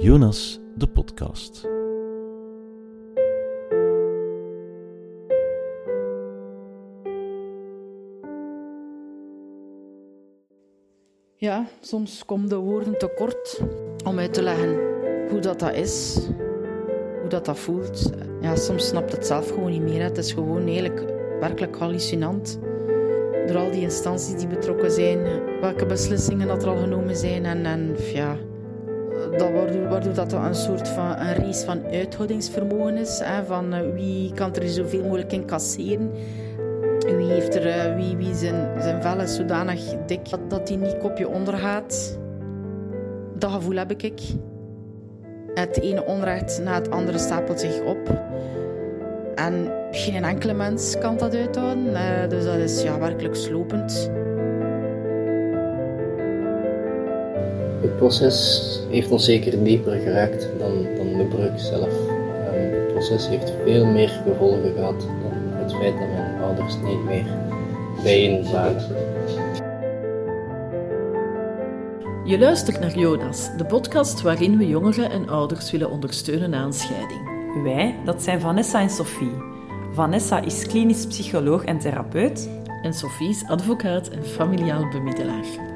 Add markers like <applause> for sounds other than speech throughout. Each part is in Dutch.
Jonas, de podcast. Ja, soms komen de woorden tekort om uit te leggen hoe dat, dat is, hoe dat, dat voelt. Ja, soms snapt het zelf gewoon niet meer. Het is gewoon eigenlijk werkelijk hallucinant. Door al die instanties die betrokken zijn, welke beslissingen dat er al genomen zijn. En, en ja, dat waardoor, dat een soort van een race van uithoudingsvermogen is. Hè, van eh, wie kan er zoveel mogelijk incasseren. Wie, heeft er, eh, wie, wie zijn, zijn vel is zodanig dik dat, dat hij niet kopje ondergaat. Dat gevoel heb ik. Het ene onrecht na het andere stapelt zich op. En geen enkele mens kan dat uithouden. Eh, dus dat is ja, werkelijk slopend. Het proces heeft ons zeker dieper geraakt dan, dan de breuk zelf. Um, het proces heeft veel meer gevolgen gehad dan het feit dat mijn ouders niet meer bijeen waren. Je luistert naar Jonas, de podcast waarin we jongeren en ouders willen ondersteunen na een scheiding. Wij, dat zijn Vanessa en Sophie. Vanessa is klinisch psycholoog en therapeut. En Sophie is advocaat en familiaal bemiddelaar.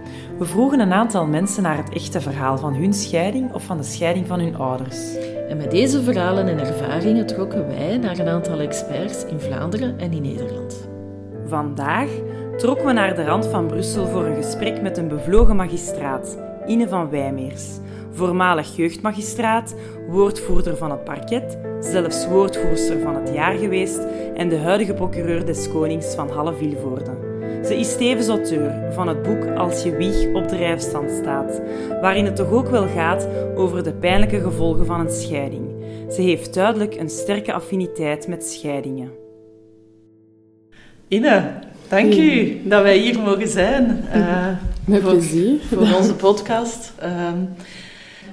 We vroegen een aantal mensen naar het echte verhaal van hun scheiding of van de scheiding van hun ouders. En met deze verhalen en ervaringen trokken wij naar een aantal experts in Vlaanderen en in Nederland. Vandaag trokken we naar de rand van Brussel voor een gesprek met een bevlogen magistraat, Ine van Wijmeers. Voormalig jeugdmagistraat, woordvoerder van het parket, zelfs woordvoerster van het jaar geweest en de huidige procureur des Konings van Halle Vilvoorde. Ze is tevens auteur van het boek Als je wieg op de rijfstand staat, waarin het toch ook wel gaat over de pijnlijke gevolgen van een scheiding. Ze heeft duidelijk een sterke affiniteit met scheidingen. Ine, dank u dat wij hier mogen zijn. Uh, <laughs> met voor, plezier. Voor onze podcast. Uh,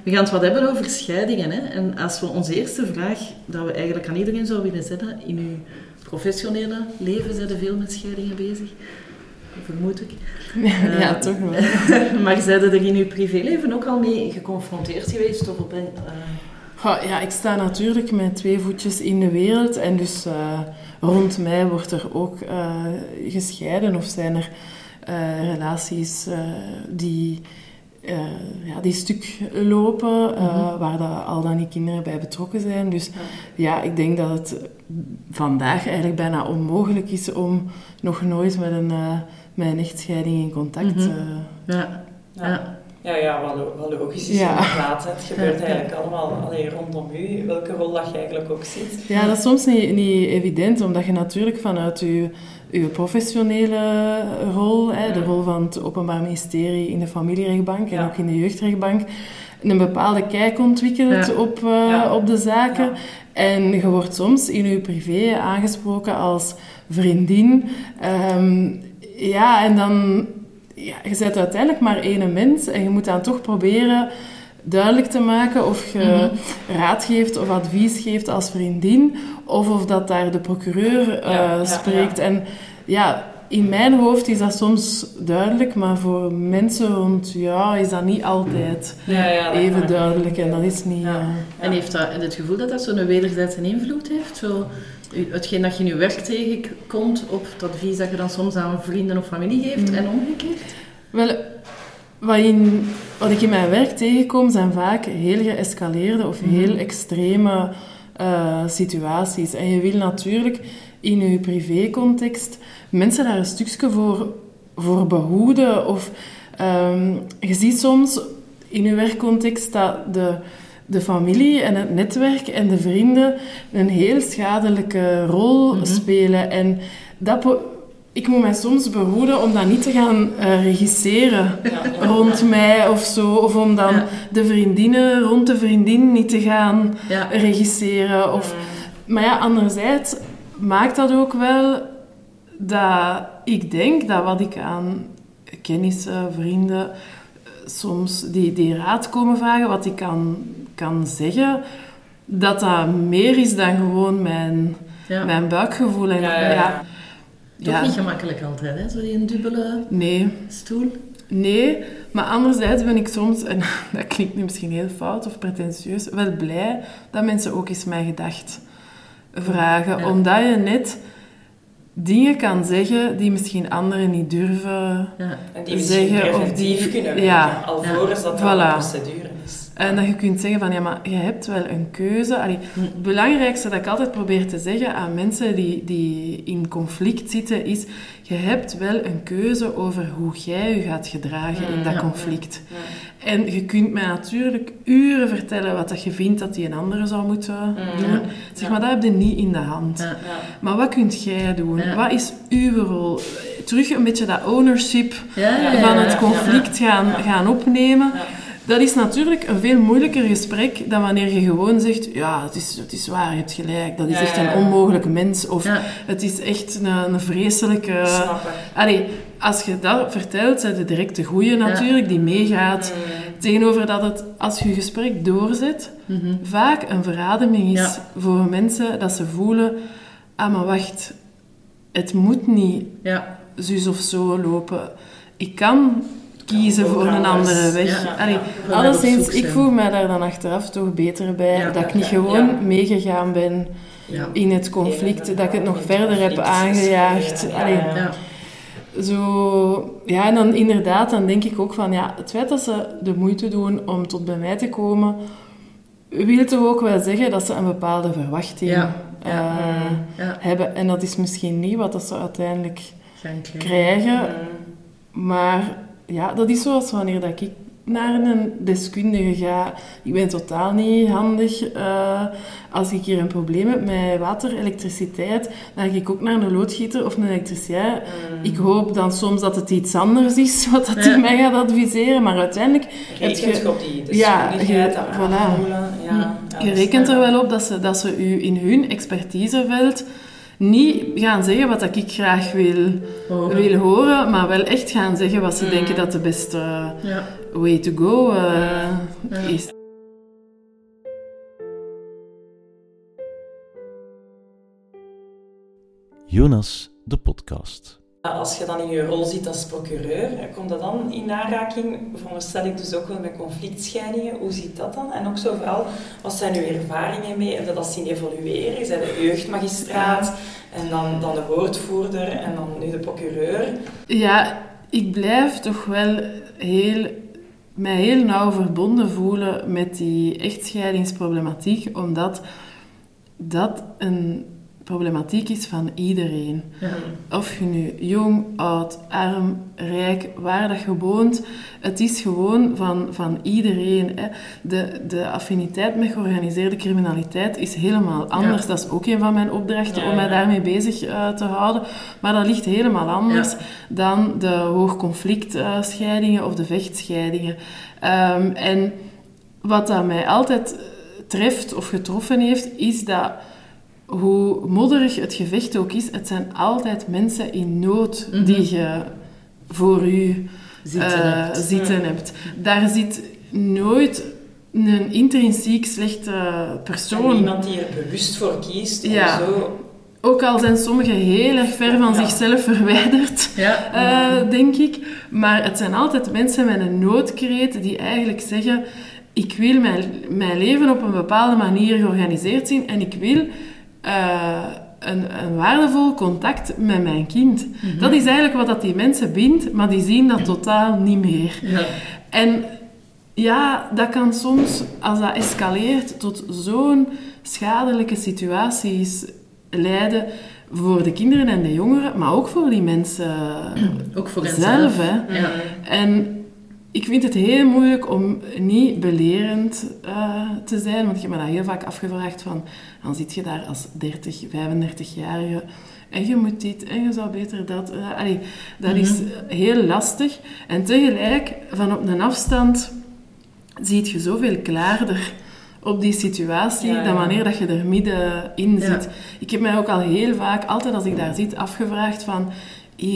we gaan het wat hebben over scheidingen. Hè? En als we onze eerste vraag, dat we eigenlijk aan iedereen zouden willen zetten, in uw professionele leven zijn er veel met scheidingen bezig vermoed ik. <laughs> ja, uh, toch wel. <laughs> maar zijn er in uw privéleven ook al mee geconfronteerd geweest? Of op een, uh... ja, ik sta natuurlijk met twee voetjes in de wereld en dus uh, rond mij wordt er ook gescheiden of zijn er relaties die, ja, die stuk lopen, mm -hmm. waar dat al dan die kinderen bij betrokken zijn. Dus ja, ik denk dat het vandaag eigenlijk bijna onmogelijk is om nog nooit met een een echtscheiding in contact. Mm -hmm. ja. ja. Ja, ja, wat, logisch is ja. inderdaad. Het gebeurt eigenlijk allemaal alleen rondom u, welke rol dat je eigenlijk ook ziet. Ja, dat is soms niet, niet evident, omdat je natuurlijk vanuit je, je professionele rol, hè, de rol van het Openbaar Ministerie in de familierechtbank en ook in de jeugdrechtbank, een bepaalde kijk ontwikkelt op, uh, op de zaken. En je wordt soms in je privé aangesproken als vriendin. Um, ja, en dan... Ja, je bent uiteindelijk maar één mens en je moet dan toch proberen duidelijk te maken of je mhm. raad geeft of advies geeft als vriendin of of dat daar de procureur uh, spreekt. En ja, in mijn hoofd is dat soms duidelijk, maar voor mensen rond ja, is dat niet altijd even duidelijk en dat is niet... Uh, en heeft dat het gevoel dat dat zo'n wederzijdse invloed heeft? Zo hetgeen dat je in je werk tegenkomt op het advies dat je dan soms aan vrienden of familie geeft mm. en omgekeerd? Wel, wat, in, wat ik in mijn werk tegenkom zijn vaak heel geëscaleerde of mm. heel extreme uh, situaties. En je wil natuurlijk in je privécontext mensen daar een stukje voor, voor behoeden. Of um, je ziet soms in je werkcontext dat de de familie en het netwerk en de vrienden een heel schadelijke rol mhm. spelen. En dat ik moet mij soms behoeden om dat niet te gaan uh, regisseren rond mij of zo. Of om dan de vriendinnen rond de vriendin niet te gaan regisseren. Of, maar ja, anderzijds maakt dat ook wel dat ik denk dat wat ik aan kennissen, vrienden soms die, die raad komen vragen, wat ik kan, kan zeggen, dat dat meer is dan gewoon mijn, mijn buikgevoel. En, ja, ja, Toch niet gemakkelijk altijd, hè? Zo die een dubbele nee. stoel. Nee, maar anderzijds ben ik soms, en <laughs> dat klinkt nu misschien heel fout of pretentieus, wel blij dat mensen ook eens mijn gedacht vragen. Ja. Omdat je net dingen kan zeggen die misschien anderen niet durven. Ja. En die misschien Zeggen of die- kunnen werken, ja. alvorens dat Voilà. een procedure. En dat je kunt zeggen van, ja, maar je hebt wel een keuze. Allee, Hm. het belangrijkste dat ik altijd probeer te zeggen aan mensen die, die in conflict zitten, is, je hebt wel een keuze over hoe jij je gaat gedragen in dat Ja. conflict. Ja. En je kunt mij natuurlijk uren vertellen wat dat je vindt dat die een andere zou moeten Mm. doen. Zeg maar, dat heb je niet in de hand. Maar wat kunt jij doen? Wat is uw rol? Terug een beetje dat ownership van het conflict gaan, gaan opnemen. Dat is natuurlijk een veel moeilijker gesprek dan wanneer je gewoon zegt, ja, het is, het is waar, je hebt gelijk, dat is Ja, echt een onmogelijke mens. Of het is echt een, een vreselijke... Snappen. Allee, als je dat vertelt, zijn de direct de goeie natuurlijk, die meegaat. Tegenover dat het, als je gesprek doorzet, Mhm. vaak een verademing is voor mensen dat ze voelen, ah, maar wacht, het moet niet Ja. zus of zo lopen. Ik kan kiezen voor een andere weg. Ja, Allee, ja. Alleszins, ik voel mij daar dan achteraf toch beter bij. Ja. dat ik niet gewoon meegegaan ben in het conflict, dat ik het nog verder heb aangejaagd. Allee, zo, ja, en dan inderdaad, dan denk ik ook van, ja, het feit dat ze de moeite doen om tot bij mij te komen, wil toch ook wel zeggen dat ze een bepaalde verwachting Ja. eh, Ja. hebben. En dat is misschien niet wat dat ze uiteindelijk krijgen, Mm. maar ja, dat is zoals wanneer dat ik naar een deskundige ga. Ik ben totaal niet handig. eh, als ik hier een probleem heb met water, elektriciteit, dan ga ik ook naar een loodgieter of een elektricien. Ik hoop dan soms dat het iets anders is <laughs> wat dat Ja. mij gaat adviseren, maar uiteindelijk heb je... je op die Ja, deskundigheid, je- dat voilà. aanvoelen, Ja, ja, Je rekent er wel op dat ze, dat ze u in hun expertiseveld niet gaan zeggen wat dat ik graag wil, Horen. wil horen, maar wel echt gaan zeggen wat ze Mm. denken dat de beste Ja. way to go eh, Ja. is. Jonas, de podcast. Als je dan in je rol zit als procureur, komt dat dan in aanraking, veronderstel ik dus ook wel met conflictscheidingen. Hoe zit dat dan? En ook zo vooral, wat zijn uw ervaringen mee? Heb je dat zien evolueren? Bent de jeugdmagistraat en dan, dan de woordvoerder en dan nu de procureur. Ja, ik blijf toch wel heel, mij heel nauw verbonden voelen met die echtscheidingsproblematiek, omdat dat een problematiek is van iedereen. Ja. Of je nu jong, oud, arm, rijk, waar dat je woont, het is gewoon van, van iedereen. Hè. De, de affiniteit met georganiseerde criminaliteit is helemaal anders. Ja. Dat is ook een van mijn opdrachten Ja, om mij daarmee bezig eh, te houden. Maar dat ligt helemaal anders dan de hoogconflictscheidingen of de vechtscheidingen. Ehm, en wat dat mij altijd treft of getroffen heeft, is dat hoe modderig het gevecht ook is, het zijn altijd mensen in nood Mhm. die je voor u Zitten eh, hebt. zitten hebt. Daar zit nooit een intrinsiek slechte En persoon. iemand die er bewust voor kiest Ja. zo... Ook al zijn sommigen heel erg ver van Ja. zichzelf verwijderd, Ja. eh, denk ik. Maar het zijn altijd mensen met een noodkreet die eigenlijk zeggen: Ik wil mijn, mijn leven op een bepaalde manier georganiseerd zien en ik wil eh, een, een waardevol contact met mijn kind. Dat is eigenlijk wat dat die mensen bindt, maar die zien dat totaal niet meer. Ja. En ja, dat kan soms, als dat escaleert, tot zo'n schadelijke situaties leiden voor de kinderen en de jongeren, maar ook voor die mensen Ook voor zelf. Hè. Ja. En ik vind het heel moeilijk om niet belerend eh, te zijn, want ik heb me dat heel vaak afgevraagd van, dan zit je daar als 30, 35-jarige en je moet dit en je zou beter dat. eh, allee, dat is heel lastig. En tegelijk, van op een afstand, zie je zoveel klaarder op die situatie Ja, ja. dan wanneer dat je er middenin Ja. zit. Ik heb mij ook al heel vaak, altijd als ik daar zit, afgevraagd van...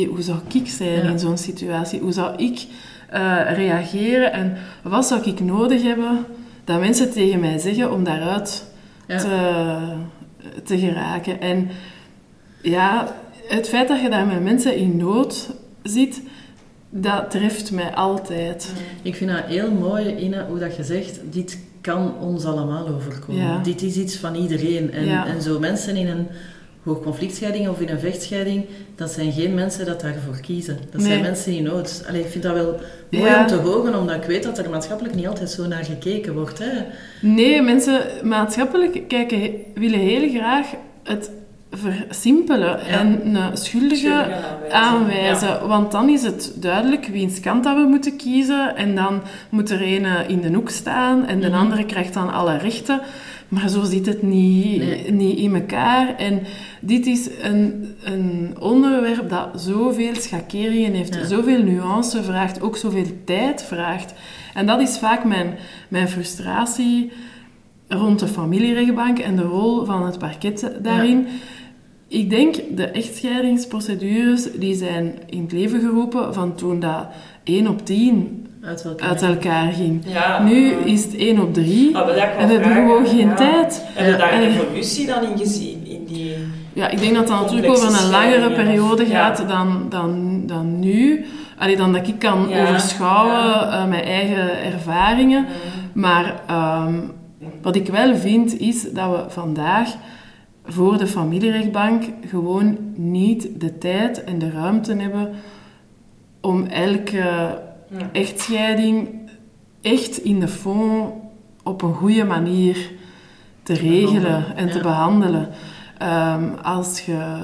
hoe zou ik zijn in zo'n situatie? Hoe zou ik reageren? En wat zou ik nodig hebben dat mensen tegen mij zeggen om daaruit Ja. te, te geraken? En ja, het feit dat je daar met mensen in nood zit, dat treft mij altijd. Ik vind dat heel mooi, Ina, hoe dat je zegt, dit kan ons allemaal overkomen. Ja. Dit is iets van iedereen. En, Ja. en zo mensen in een hoogconflictscheiding of in een vechtscheiding, dat zijn geen mensen dat daarvoor kiezen. Dat zijn mensen in nood. Allee, ik vind dat wel mooi Ja. om te horen, omdat ik weet dat er maatschappelijk niet altijd zo naar gekeken wordt. Hè. Nee, mensen maatschappelijk kijken, willen heel graag het versimpelen en een schuldige aanwijzen. Want dan is het duidelijk wiens kant dat we moeten kiezen. En dan moet er een in de hoek staan en de Mhm. andere krijgt dan alle rechten. Maar zo zit het niet, Nee. niet in elkaar. En dit is een, een onderwerp dat zoveel schakeringen heeft, Ja. zoveel nuance vraagt, ook zoveel tijd vraagt. En dat is vaak mijn, mijn frustratie rond de familierechtbank en de rol van het parket daarin. Ik denk, de echtscheidingsprocedures die zijn in het leven geroepen van toen dat 1 op 10 Uit elkaar. uit elkaar ging. Ja. Nu is het 1 op 3 Ah, en we hebben gewoon geen ja. tijd. Heb je daar een En- evolutie dan in gezien? In die... Ja, ik denk dat dat natuurlijk over een langere periode of- ja. gaat dan, dan, dan nu. Allee, dan dat ik kan Ja, overschouwen ja. eh, mijn eigen ervaringen. Maar ehm, wat ik wel vind, is dat we vandaag voor de familierechtbank gewoon niet de tijd en de ruimte hebben om elke Ja. echtscheiding echt in de fond op een goede manier te regelen en te behandelen. Ehm, als je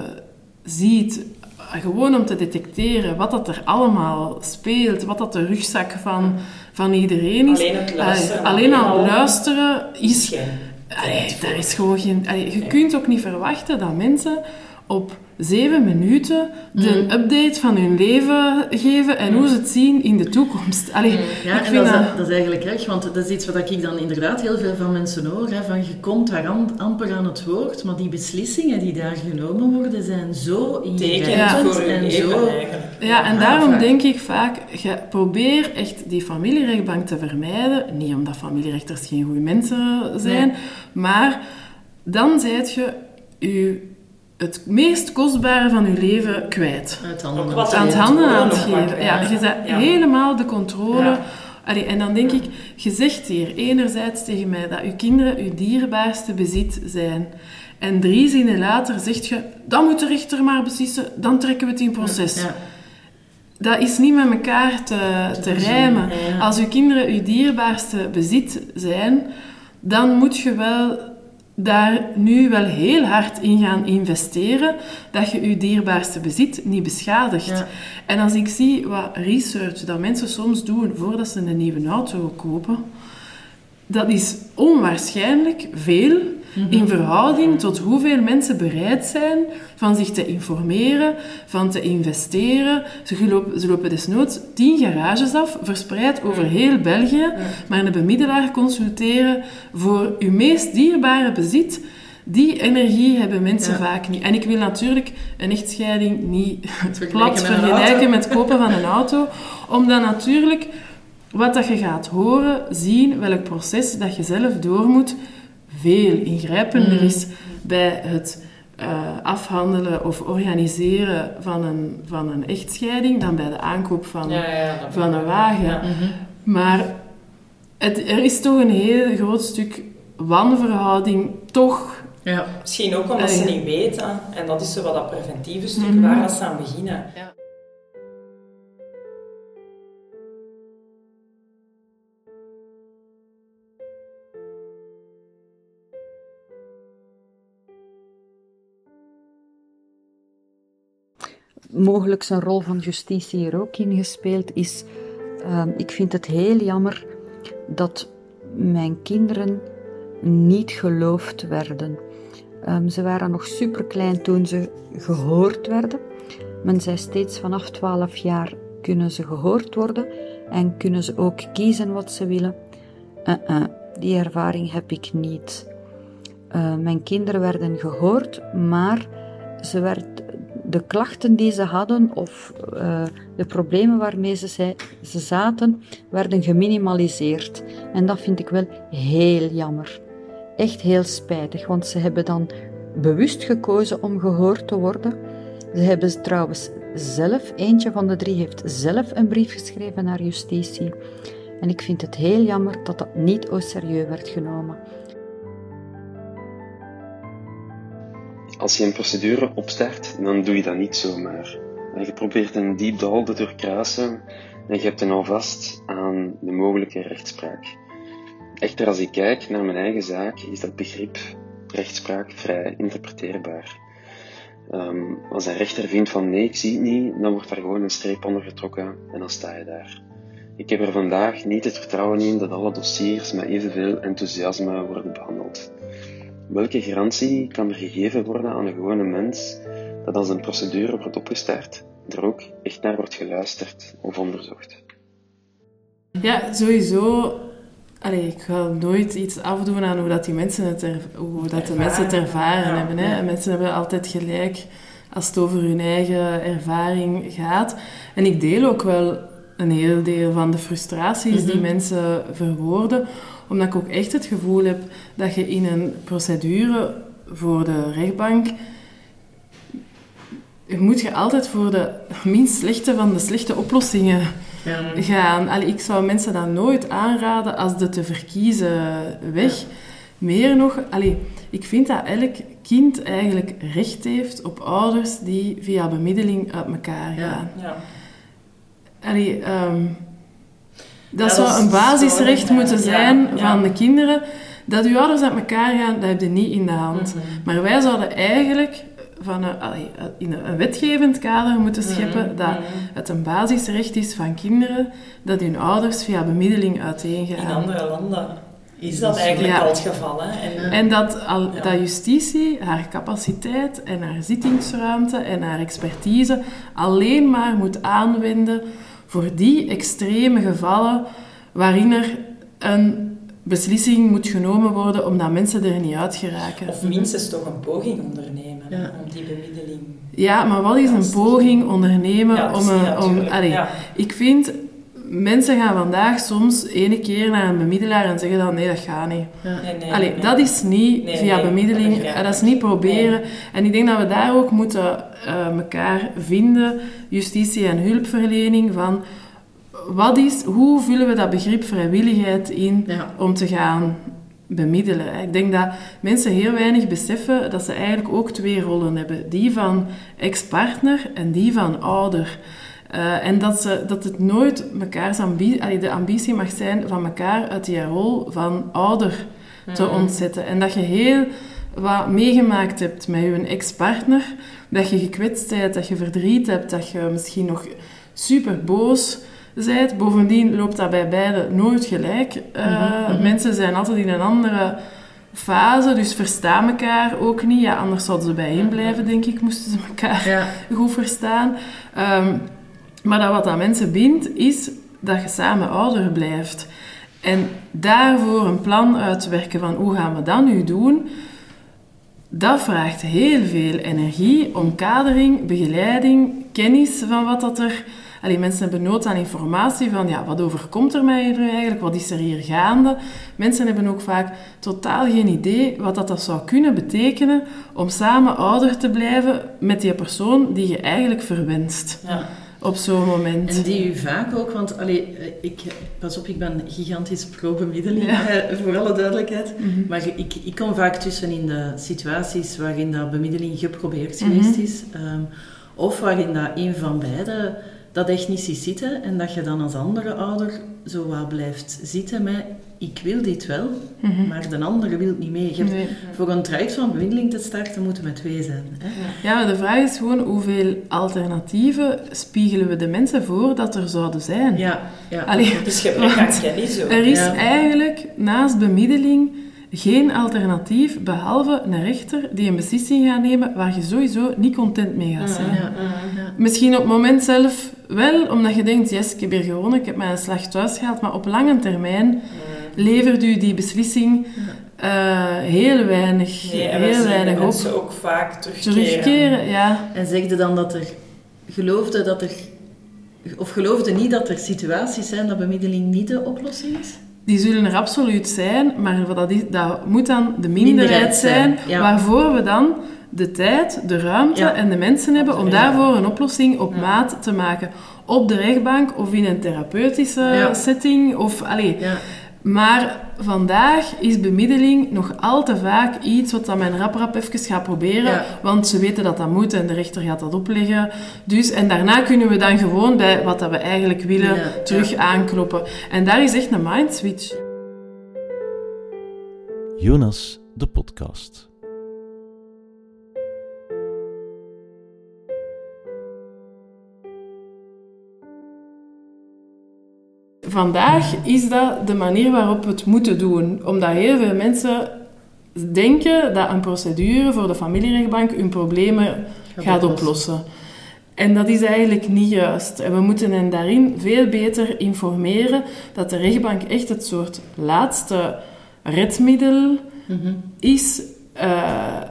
ziet, gewoon om te detecteren wat dat er allemaal speelt, wat dat de rugzak van, van iedereen is. Alleen het luisteren, Allee, alleen al luisteren is geen Allee, daar is gewoon geen... allee, je kunt ook niet verwachten dat mensen op zeven minuten de Mhm. update van hun leven geven en hoe ze het zien in de toekomst. Allee, Ja, ik en vind dat is, dat... is eigenlijk erg, want dat is iets wat ik dan inderdaad heel veel van mensen hoor. Hè, van je komt daar am- amper aan het woord, maar die beslissingen die daar genomen worden zijn zo Tekent ingrijpend voor je en leven zo... eigenlijk. Ja, en Ah, daarom vaak. denk ik vaak, je probeer echt die familierechtbank te vermijden. Niet omdat familierechters geen goede mensen zijn, Nee. maar dan zijt je je het meest kostbare van je leven kwijt. Uit handen. Ook wat aan het de handen aan het geven. Ja, je Ja. helemaal de controle. Ja. Allee, en dan denk ik, je zegt hier enerzijds tegen mij dat je kinderen je dierbaarste bezit zijn. En drie zinnen later zegt je, dan moet de rechter maar beslissen, dan trekken we het in proces. Ja. Dat is niet met elkaar te, te rijmen. ja. Als je kinderen je dierbaarste bezit zijn, dan moet je wel daar nu wel heel hard in gaan investeren, dat je je dierbaarste bezit niet beschadigt. Ja. En als ik zie wat research dat mensen soms doen voordat ze een nieuwe auto kopen, dat is onwaarschijnlijk veel in verhouding tot hoeveel mensen bereid zijn van zich te informeren, van te investeren. Ze lopen, ze lopen desnoods tien garages af, verspreid over heel België, maar een bemiddelaar consulteren voor uw meest dierbare bezit. Die energie hebben mensen Ja. vaak niet. En ik wil natuurlijk een echtscheiding niet <laughs> plat met vergelijken met het kopen van een auto, omdat natuurlijk wat dat je gaat horen, zien, welk proces dat je zelf door moet, veel ingrijpender Mm. is bij het eh, afhandelen of organiseren van een, van een echtscheiding dan bij de aankoop van, Ja, ja, dat van een wagen. Ja. Mhm. Maar het, er is toch een heel groot stuk wanverhouding, toch. Ja. Misschien ook omdat ze Eh, niet weten, en dat is zo wat dat preventieve stuk, Mhm. waar dat ze aan beginnen. Mogelijk zijn rol van justitie hier ook ingespeeld is. ehm, ik vind het heel jammer dat mijn kinderen niet geloofd werden. Ehm, ze waren nog superklein toen ze gehoord werden. Men zei steeds vanaf 12 jaar kunnen ze gehoord worden en kunnen ze ook kiezen wat ze willen. Uh-uh, die ervaring heb ik niet. Eh, mijn kinderen werden gehoord, maar ze werd, de klachten die ze hadden of eh, de problemen waarmee ze, ze zaten, werden geminimaliseerd. En dat vind ik wel heel jammer. Echt heel spijtig, want ze hebben dan bewust gekozen om gehoord te worden. Ze hebben trouwens zelf, eentje van de drie heeft zelf een brief geschreven naar justitie. En ik vind het heel jammer dat dat niet au serieus werd genomen. Als je een procedure opstart, dan doe je dat niet zomaar. Je probeert een diep dal te doorkruisen en je hebt een alvast aan de mogelijke rechtspraak. Echter, als ik kijk naar mijn eigen zaak, is dat begrip rechtspraak vrij interpreteerbaar. Um, als een rechter vindt van nee, ik zie het niet, dan wordt daar gewoon een streep onder getrokken en dan sta je daar. Ik heb er vandaag niet het vertrouwen in dat alle dossiers met evenveel enthousiasme worden behandeld. Welke garantie kan er gegeven worden aan een gewone mens dat als een procedure wordt opgestart, er ook echt naar wordt geluisterd of onderzocht? Ja, sowieso. Allee, ik ga nooit iets afdoen aan hoe dat die mensen het er, hoe dat de mensen het ervaren hebben. Hè. En mensen hebben altijd gelijk als het over hun eigen ervaring gaat. En ik deel ook wel een heel deel van de frustraties die mhm. mensen verwoorden, omdat ik ook echt het gevoel heb dat je in een procedure voor de rechtbank moet je altijd voor de minst slechte van de slechte oplossingen gaan. Allee, ik zou mensen dat nooit aanraden als de te verkiezen weg. Meer nog, allee, ik vind dat elk kind eigenlijk recht heeft op ouders die via bemiddeling uit elkaar gaan. Ja. Allee, ehm, dat zou een basisrecht moeten zijn van de kinderen. Dat uw ouders uit elkaar gaan, dat heb je niet in de hand. Mhm. Maar wij zouden eigenlijk van een, in een wetgevend kader moeten mhm. scheppen dat mhm. het een basisrecht is van kinderen dat hun ouders via bemiddeling uiteengaan. In andere landen is dat eigenlijk al het geval. Hè? En, en dat, al, dat justitie haar capaciteit en haar zittingsruimte en haar expertise alleen maar moet aanwenden voor die extreme gevallen waarin er een beslissing moet genomen worden omdat mensen er niet uit geraken. Of minstens toch een poging ondernemen om die bemiddeling... Ja, maar wat is een poging ondernemen om... Een, om Ik vind, mensen gaan vandaag soms ene keer naar een bemiddelaar en zeggen dan nee, dat gaat niet. Nee, nee, dat is niet via bemiddeling, dat, dat, is niet proberen. En ik denk dat we daar ook moeten uh, elkaar vinden, justitie en hulpverlening, van wat is, hoe vullen we dat begrip vrijwilligheid in om te gaan bemiddelen. Ik denk dat mensen heel weinig beseffen dat ze eigenlijk ook twee rollen hebben. Die van ex-partner en die van ouder. Uh, en dat, ze, dat het nooit mekaars ambitie, de ambitie mag zijn van elkaar uit die rol van ouder te mhm. ontzetten. En dat je heel wat meegemaakt hebt met je ex-partner, dat je gekwetst bent, dat je verdriet hebt, dat je misschien nog super boos zijt. Bovendien loopt dat bij beide nooit gelijk. Uh, mm Mensen zijn altijd in een andere fase, dus verstaan elkaar ook niet. Ja, anders zouden ze bijeen blijven, denk ik, moesten ze elkaar <laughs> goed verstaan. Um, maar dat wat dat mensen bindt, is dat je samen ouder blijft. En daarvoor een plan uitwerken van hoe gaan we dat nu doen, dat vraagt heel veel energie, omkadering, begeleiding, kennis van wat dat er Allee, mensen hebben nood aan informatie van ja, wat overkomt er mij eigenlijk, wat is er hier gaande. Mensen hebben ook vaak totaal geen idee wat dat, dat zou kunnen betekenen om samen ouder te blijven met die persoon die je eigenlijk verwenst. Ja op zo'n moment. En die u vaak ook, want allee, ik, pas op, ik ben gigantisch pro-bemiddeling, <laughs> voor alle duidelijkheid. Mhm. Maar ik, ik kom vaak tussen in de situaties waarin dat bemiddeling geprobeerd mhm. geweest is, um, of waarin dat een van beide dat echt niet ziet zitten en dat je dan als andere ouder zo wat blijft zitten met ik wil dit wel, mhm. maar de andere wil niet mee. Voor een traject van bemiddeling te starten moeten we twee zijn. Hè? Ja, de vraag is gewoon hoeveel alternatieven spiegelen we de mensen voor dat er zouden zijn. Ja, ja. Allee, dus gebrek aan kennis Er is eigenlijk naast bemiddeling geen alternatief behalve een rechter die een beslissing gaat nemen waar je sowieso niet content mee gaat zijn. Ja, ja, Misschien op het moment zelf wel, omdat je denkt, yes, ik heb hier gewonnen, ik heb mijn slag thuis gehaald, maar op lange termijn levert u die beslissing uh, heel weinig, nee, heel weinig op. ze ook vaak terugkeren. terugkeren ja. En zegde dan dat er, geloofde dat er, of geloofde niet dat er situaties zijn dat bemiddeling niet de oplossing is? Die zullen er absoluut zijn, maar dat, is, dat moet dan de minderheid, zijn, waarvoor we dan de tijd, de ruimte Ja. en de mensen hebben om Ja. daarvoor een oplossing op Ja. maat te maken. Op de rechtbank of in een therapeutische Ja. setting. Of, allee. Maar vandaag is bemiddeling nog al te vaak iets wat dan mijn rap rap even gaat proberen. Ja. Want ze weten dat dat moet en de rechter gaat dat opleggen. Dus, en daarna kunnen we dan gewoon bij wat dat we eigenlijk willen Ja, terug ja. aankloppen. En daar is echt een mind switch. Jonas, de podcast. Vandaag is dat de manier waarop we het moeten doen. Omdat heel veel mensen denken dat een procedure voor de familierechtbank hun problemen gaat oplossen. En dat is eigenlijk niet juist. En we moeten hen daarin veel beter informeren dat de rechtbank echt het soort laatste redmiddel Mhm. is...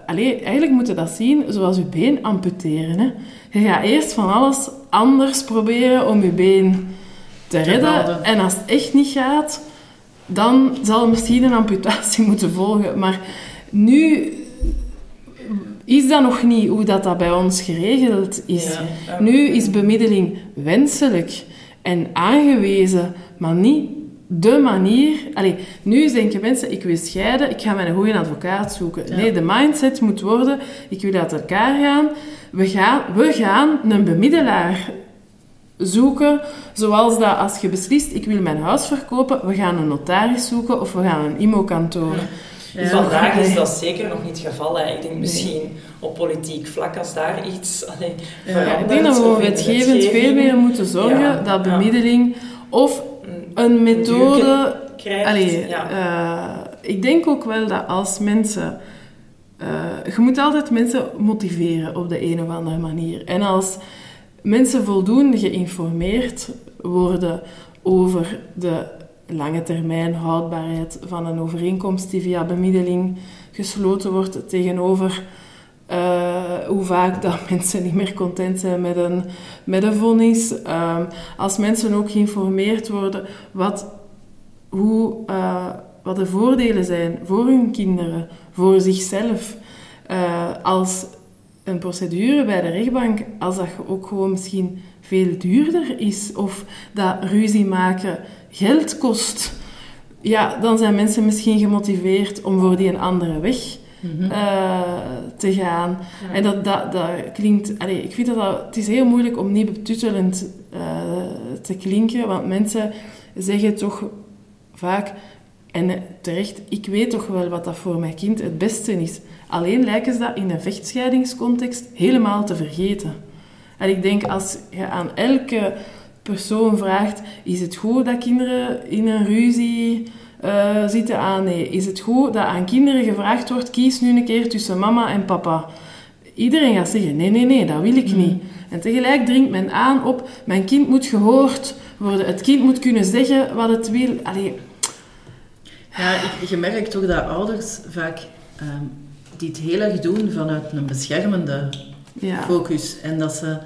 allee, eigenlijk moet je dat zien zoals je been amputeren. Hè. Je gaat eerst van alles anders proberen om je been te redden. En als het echt niet gaat, dan zal misschien een amputatie <laughs> moeten volgen. Maar nu is dat nog niet hoe dat, dat bij ons geregeld is. Ja. Nu is bemiddeling wenselijk en aangewezen, maar niet de manier. Allee, nu denken mensen, ik wil scheiden, ik ga mijn goede advocaat zoeken. Ja. Nee, de mindset moet worden, ik wil uit elkaar gaan. We gaan, we gaan een bemiddelaar zoeken, zoals dat als je beslist, ik wil mijn huis verkopen, we gaan een notaris zoeken of we gaan een IMO-kantoor. Ja. Dus vandaag is dat zeker nog niet het geval. Hè. Ik denk misschien op politiek vlak, als daar iets allee, Ja, ik denk dat we wetgevend veel meer moeten zorgen Ja, dat bemiddeling of een methode... krijgt. Allee, ja. eh, ik denk ook wel dat als mensen... eh, je moet altijd mensen motiveren op de een of andere manier. En als mensen voldoende geïnformeerd worden over de lange termijn houdbaarheid van een overeenkomst die via bemiddeling gesloten wordt tegenover eh, hoe vaak dat <laughs> mensen niet meer content zijn met een, met een vonnis. Ehm, als mensen ook geïnformeerd worden wat, hoe, eh, wat de voordelen zijn voor hun kinderen, voor zichzelf. Eh, als een procedure bij de rechtbank, als dat ook gewoon misschien veel duurder is of dat ruzie maken geld kost, ja, dan zijn mensen misschien gemotiveerd om voor die een andere weg Mhm. eh, te gaan. En dat, dat, dat klinkt... Allee, ik vind dat, dat... Het is heel moeilijk om niet betuttelend eh, te klinken, want mensen zeggen toch vaak... En terecht, ik weet toch wel wat dat voor mijn kind het beste is. Alleen lijken ze dat in een vechtscheidingscontext helemaal te vergeten. En ik denk, als je aan elke persoon vraagt... Is het goed dat kinderen in een ruzie eh, zitten? Ah, nee. Is het goed dat aan kinderen gevraagd wordt... Kies nu een keer tussen mama en papa. Iedereen gaat zeggen... Nee, nee, nee, dat wil ik niet. En tegelijk dringt men aan op... Mijn kind moet gehoord worden. Het kind moet kunnen zeggen wat het wil. Allee, Ja, ik, je merkt toch dat ouders vaak ehm, dit heel erg doen vanuit een beschermende ja. focus. En dat ze,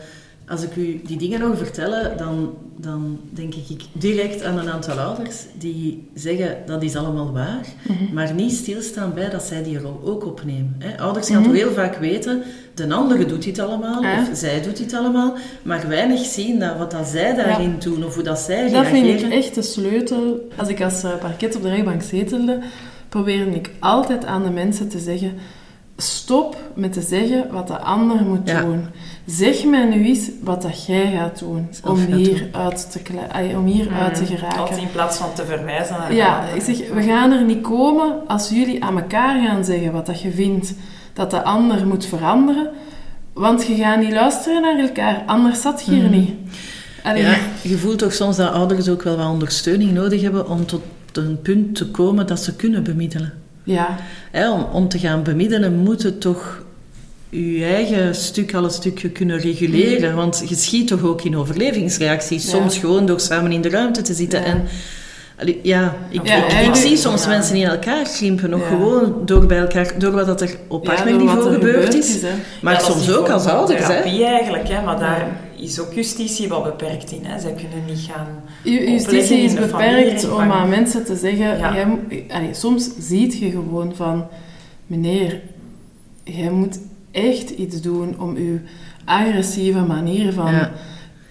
als ik u die dingen hoor vertellen, dan, dan denk ik direct aan een aantal ouders die zeggen dat is allemaal waar, maar niet stilstaan bij dat zij die rol ook opnemen. Hè. Ouders gaan toch heel vaak weten, de andere doet dit allemaal, of zij doet dit allemaal, maar weinig zien dat wat dat zij daarin doen, of hoe dat zij Dat reageren. vind ik echt de sleutel. Als ik als eh, parket op de rechtbank zetelde, probeerde ik altijd aan de mensen te zeggen... Stop met te zeggen wat de ander moet Ja. doen. Zeg mij nu eens wat dat jij gaat doen Zelf om hier, doen. uit te, kle- ay, om hier uit te geraken. Altijd in plaats van te verwijzen naar Ja, anderen. ik zeg, we gaan er niet komen als jullie aan elkaar gaan zeggen wat dat je vindt dat de ander moet veranderen. Want je gaat niet luisteren naar elkaar, anders zat je hier niet. Allee, Ja, je voelt toch soms dat ouders ook wel wat ondersteuning nodig hebben om tot een punt te komen dat ze kunnen bemiddelen. Ja. Hè, om, om te gaan bemiddelen moet het toch je eigen stuk al een stukje kunnen reguleren. Want je schiet toch ook in overlevingsreacties. Ja. Soms gewoon door samen in de ruimte te zitten. Ja. En, allee, ja, ik, Ja, ik, ik eigenlijk- zie soms ja. mensen in elkaar krimpen. Nog Ja. gewoon door, bij elkaar, door wat er op partnerniveau er gebeurd is. hè. Maar soms ook als ouders. Hè. Therapie eigenlijk, hè, maar daar is ook justitie wat beperkt in. Hè. Zij kunnen niet gaan. Justitie is beperkt om aan mensen te zeggen... Ja. Jij, moet- allee, soms ziet je gewoon van... Meneer, jij moet echt iets doen om uw agressieve manier van Ja.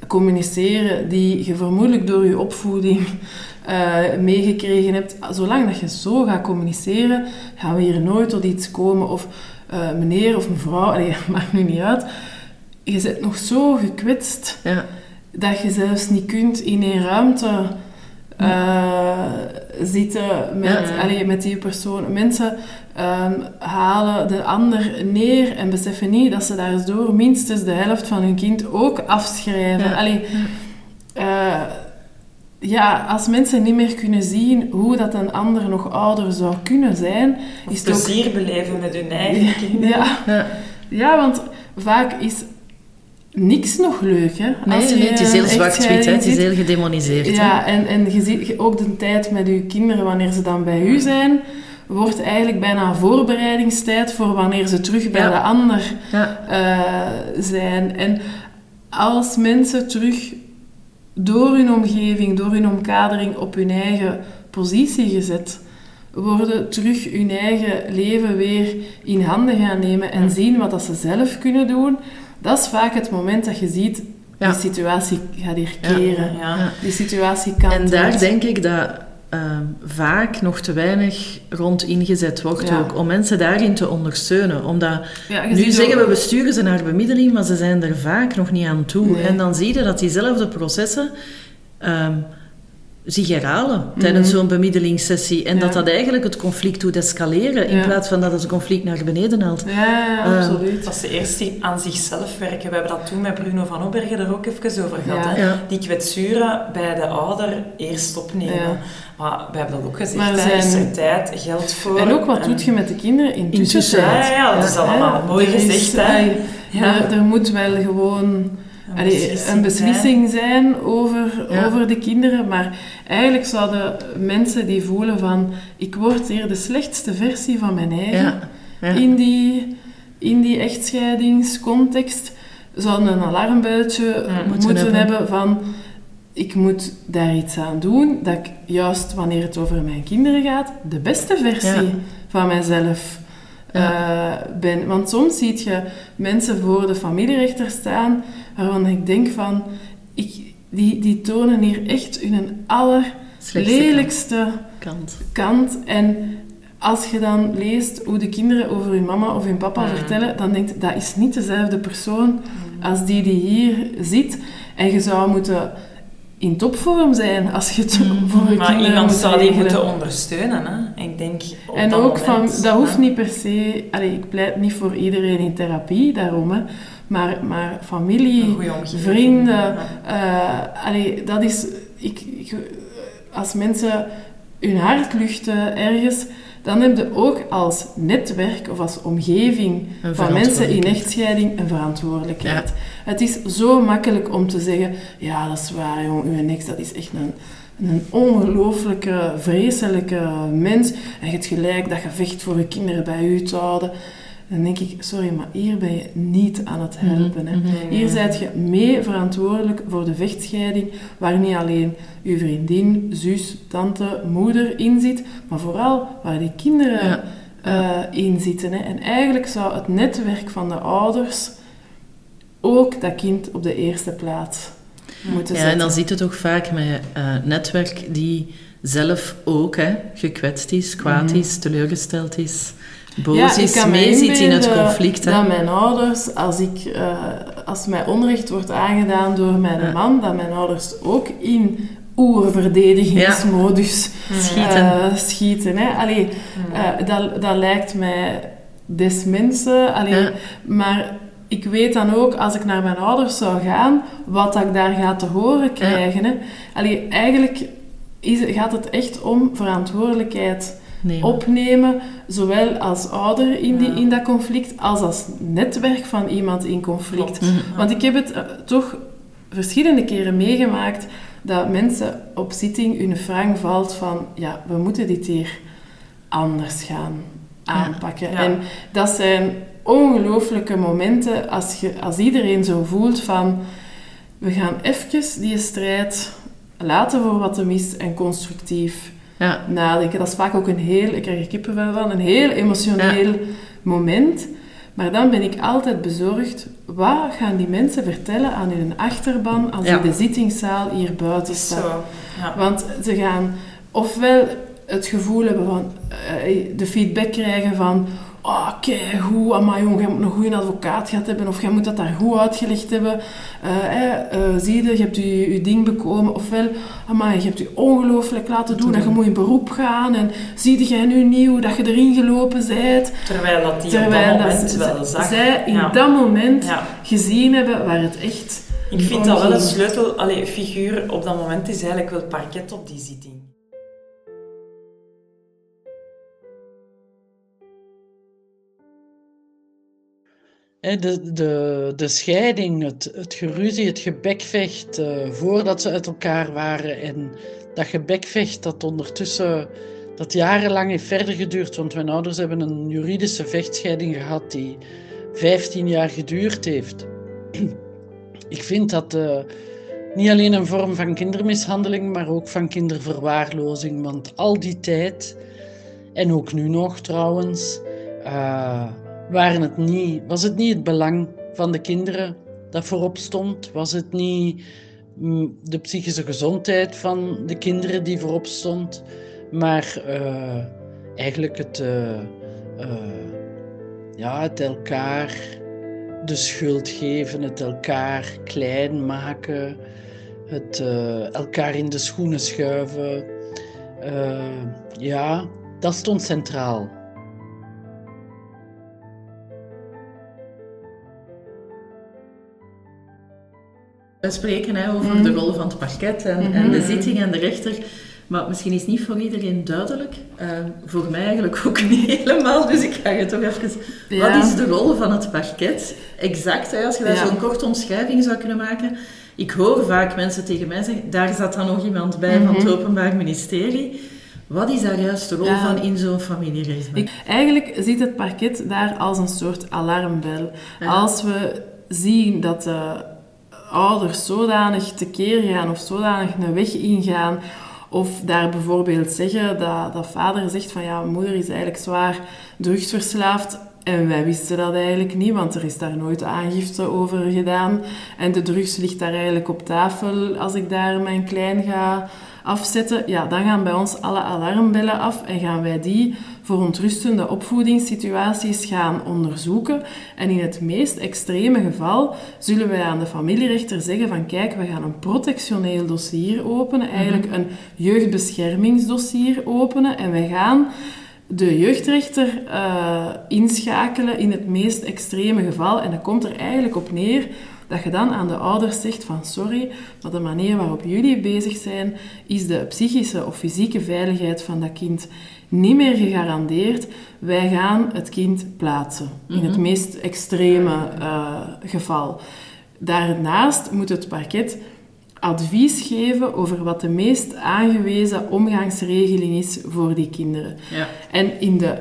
communiceren, die je vermoedelijk door je opvoeding eh, meegekregen hebt, zolang dat je zo gaat communiceren, gaan we hier nooit tot iets komen. Of eh, meneer of mevrouw, <laughs> allee, maakt nu niet uit. Je bent nog zo gekwetst Ja. dat je zelfs niet kunt in een ruimte eh, zitten met, Ja. allee, met die persoon. Mensen ehm, halen de ander neer en beseffen niet dat ze daardoor minstens de helft van hun kind ook afschrijven. Ja. Allee, eh, ja, als mensen niet meer kunnen zien hoe dat een ander nog ouder zou kunnen zijn, Of is het ook plezier beleven met hun eigen <laughs> kinderen. ja, Ja. ja, want vaak is niks nog leuk. Hè? Nee, Als je nee, het is heel zwart-wit, het is heel gedemoniseerd. hè. Ja, en, en je ziet ook de tijd met je kinderen, wanneer ze dan bij u zijn, wordt eigenlijk bijna voorbereidingstijd voor wanneer ze terug bij Ja. de ander Ja. eh, zijn. En als mensen terug door hun omgeving, door hun omkadering op hun eigen positie gezet worden, terug hun eigen leven weer in handen gaan nemen en zien wat dat ze zelf kunnen doen, dat is vaak het moment dat je ziet, Ja. die situatie gaat hier keren. Ja. Die situatie kan En daar denk ik dat ehm, vaak nog te weinig rond ingezet wordt Ja. ook, om mensen daarin te ondersteunen. Omdat ja, nu zeggen ook- we, we sturen ze naar bemiddeling, maar ze zijn er vaak nog niet aan toe. Nee. En dan zie je dat diezelfde processen ehm, zich herhalen tijdens zo'n bemiddelingssessie. En Mhm. Ja. dat dat eigenlijk het conflict doet escaleren, in Ja. plaats van dat het conflict naar beneden haalt. Ja, ja, Eh, absoluut. Dat ze eerst die- aan zichzelf werken. We hebben dat toen met Bruno van Opbergen er ook even over gehad. Ja. Hè? Ja. Die kwetsuren bij de ouder eerst opnemen. Ja. Maar we hebben dat ook gezegd. Maar hè. Is zijn- er tijd, geld voor. En ook, wat doet je met de kinderen in tussentijd? Ja, ja, dat is allemaal mooi Er is- gezegd. Hè? Ja. er, er moet wel gewoon Een allee, beslissing een beslissing zijn over, Ja. over de kinderen. Maar eigenlijk zouden mensen die voelen van... Ik word hier de slechtste versie van mijn eigen... Ja. In, die, in die echtscheidingscontext... Zouden een alarmbelletje moeten moeten, hebben. van... Ik moet daar iets aan doen, dat ik juist wanneer het over mijn kinderen gaat, de beste versie Ja. van mijzelf eh, ben. Want soms zie je mensen voor de familierechter staan waarvan ik denk van, ik, die, die tonen hier echt hun allerlelijkste kant. kant. En als je dan leest hoe de kinderen over hun mama of hun papa Mm. vertellen, dan denk je, dat is niet dezelfde persoon als die die hier zit. En je zou moeten in topvorm zijn als je het voor je. Maar iemand moet zou die moeten ondersteunen. Hè? Ik denk En ook van, dat hoeft niet per se... Allee, ik pleit niet voor iedereen in therapie, daarom. Hè. Maar, maar familie, vrienden... Eh, allee, dat is... Ik, ik, als mensen hun hart luchten ergens, dan heb je ook als netwerk of als omgeving van mensen in echtscheiding een verantwoordelijkheid. Het is zo makkelijk om te zeggen, ja, dat is waar, jong, uw ex, dat is echt een, een ongelooflijke, vreselijke mens. En je hebt gelijk dat je vecht voor je kinderen bij u te houden. Dan denk ik, sorry, maar hier ben je niet aan het helpen. Hè. Hier zijt je mee verantwoordelijk voor de vechtscheiding, waar niet alleen uw vriendin, zus, tante, moeder in zit, maar vooral waar die kinderen Ja. eh, in zitten. Hè. En eigenlijk zou het netwerk van de ouders ook dat kind op de eerste plaats moeten Ja, zetten. en dan ziet het toch vaak met eh netwerk die zelf ook hè, gekwetst is, kwaad is, teleurgesteld is, boos. Ja, ik is, kan me meezit in het conflict. Hè. Dat mijn ouders, als, ik, eh, als mij onrecht wordt aangedaan door mijn Ja. man, dat mijn ouders ook in oerverdedigingsmodus Schieten. eh, schieten hè. Allee, eh, dat, dat lijkt mij des mensen. Allee. Maar ik weet dan ook, als ik naar mijn ouders zou gaan, wat ik daar ga te horen krijgen. Hè. Allee, eigenlijk is, gaat het echt om verantwoordelijkheid Opnemen, zowel als ouder in, die, Ja. in dat conflict, als als netwerk van iemand in conflict. Klopt. Want ik heb het eh, toch verschillende keren meegemaakt dat mensen op zitting hun frang valt van ja, we moeten dit hier anders gaan aanpakken. Ja. En dat zijn ongelooflijke momenten als, je, als iedereen zo voelt van we gaan even die strijd laten voor wat hem is en constructief Ja, nadenken. Dat is vaak ook een heel, ik krijg er kippenvel van, een heel emotioneel moment. Maar dan ben ik altijd bezorgd, wat gaan die mensen vertellen aan hun achterban als Ja. de zittingszaal hier buiten staan? Ja. Want ze gaan ofwel het gevoel hebben van eh, de feedback krijgen van oh, kijk, hoe, amai jong, jij moet een goede advocaat gehad hebben of jij moet dat daar goed uitgelegd hebben. Eh, eh, zie je, je hebt je, je ding bekomen. Ofwel, amai, je hebt je ongelooflijk laten doen en je moet in beroep gaan. En zie jij nu nieuw dat je erin gelopen bent. Terwijl dat die Terwijl op dat dat moment wel zag. zij in Ja. dat moment Ja. gezien hebben waar het echt Ik vind dat wel een sleutel, figuur op dat moment is eigenlijk wel parket op die zitting. De, de, de scheiding, het, het geruzie, het gebekvecht eh, voordat ze uit elkaar waren. En dat gebekvecht dat ondertussen dat jarenlang heeft verder geduurd. Want mijn ouders hebben een juridische vechtscheiding gehad die 15 jaar geduurd heeft. <clears throat> Ik vind dat eh, niet alleen een vorm van kindermishandeling, maar ook van kinderverwaarlozing. Want al die tijd, en ook nu nog trouwens, eh, waren het niet, was het niet het belang van de kinderen dat voorop stond? Was het niet mm, de psychische gezondheid van de kinderen die voorop stond? Maar eh, eigenlijk het, eh, eh, ja, het elkaar de schuld geven, het elkaar klein maken, het elkaar in de schoenen schuiven. Ja, dat stond centraal. Spreken hè, over Mhm. de rol van het parket en, en de zitting en de rechter. Maar misschien is het niet voor iedereen duidelijk. Eh, voor mij eigenlijk ook <laughs> niet helemaal. Dus ik ga je toch even... Ja. Wat is de rol van het parket? Exact, hè, als je daar Ja. zo'n korte omschrijving zou kunnen maken. Ik hoor vaak mensen tegen mij zeggen, daar zat dan nog iemand bij van het Openbaar Ministerie. Wat is daar juist de rol Mhm. Ja. van in zo'n familierechtbank? Ik, eigenlijk ziet het parket daar als een soort alarmbel. Als we zien dat de ouders zodanig tekeer gaan of zodanig een weg ingaan, of daar bijvoorbeeld zeggen dat, dat vader zegt van ja, moeder is eigenlijk zwaar drugsverslaafd. En wij wisten dat eigenlijk niet, want er is daar nooit aangifte over gedaan. En de drugs ligt daar eigenlijk op tafel als ik daar mijn klein ga afzetten. Ja, dan gaan bij ons alle alarmbellen af en gaan wij die verontrustende opvoedingssituaties gaan onderzoeken. En in het meest extreme geval zullen wij aan de familierechter zeggen van kijk, we gaan een protectioneel dossier openen, eigenlijk een jeugdbeschermingsdossier openen en wij gaan de jeugdrechter eh, inschakelen in het meest extreme geval. En dat komt er eigenlijk op neer dat je dan aan de ouders zegt van sorry, maar de manier waarop jullie bezig zijn, is de psychische of fysieke veiligheid van dat kind niet meer gegarandeerd. Wij gaan het kind plaatsen, in het meest extreme eh, geval. Daarnaast moet het parket advies geven over wat de meest aangewezen omgangsregeling is voor die kinderen. Ja. En in de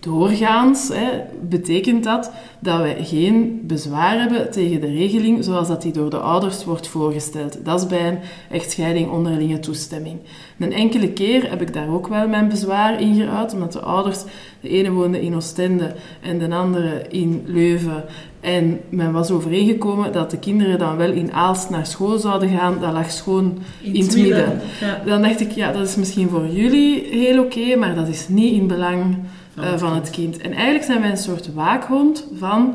doorgaans hè, betekent dat dat wij geen bezwaar hebben tegen de regeling zoals dat die door de ouders wordt voorgesteld. Dat is bij een echtscheiding onderlinge toestemming. Een enkele keer heb ik daar ook wel mijn bezwaar in geuit, omdat de ouders, de ene woonde in Oostende en de andere in Leuven. En men was overeengekomen dat de kinderen dan wel in Aalst naar school zouden gaan. Dat lag schoon in, het midden. Ja. Dan dacht ik, ja, dat is misschien voor jullie heel oké, maar dat is niet in belang Eh, van het kind. En eigenlijk zijn wij een soort waakhond van,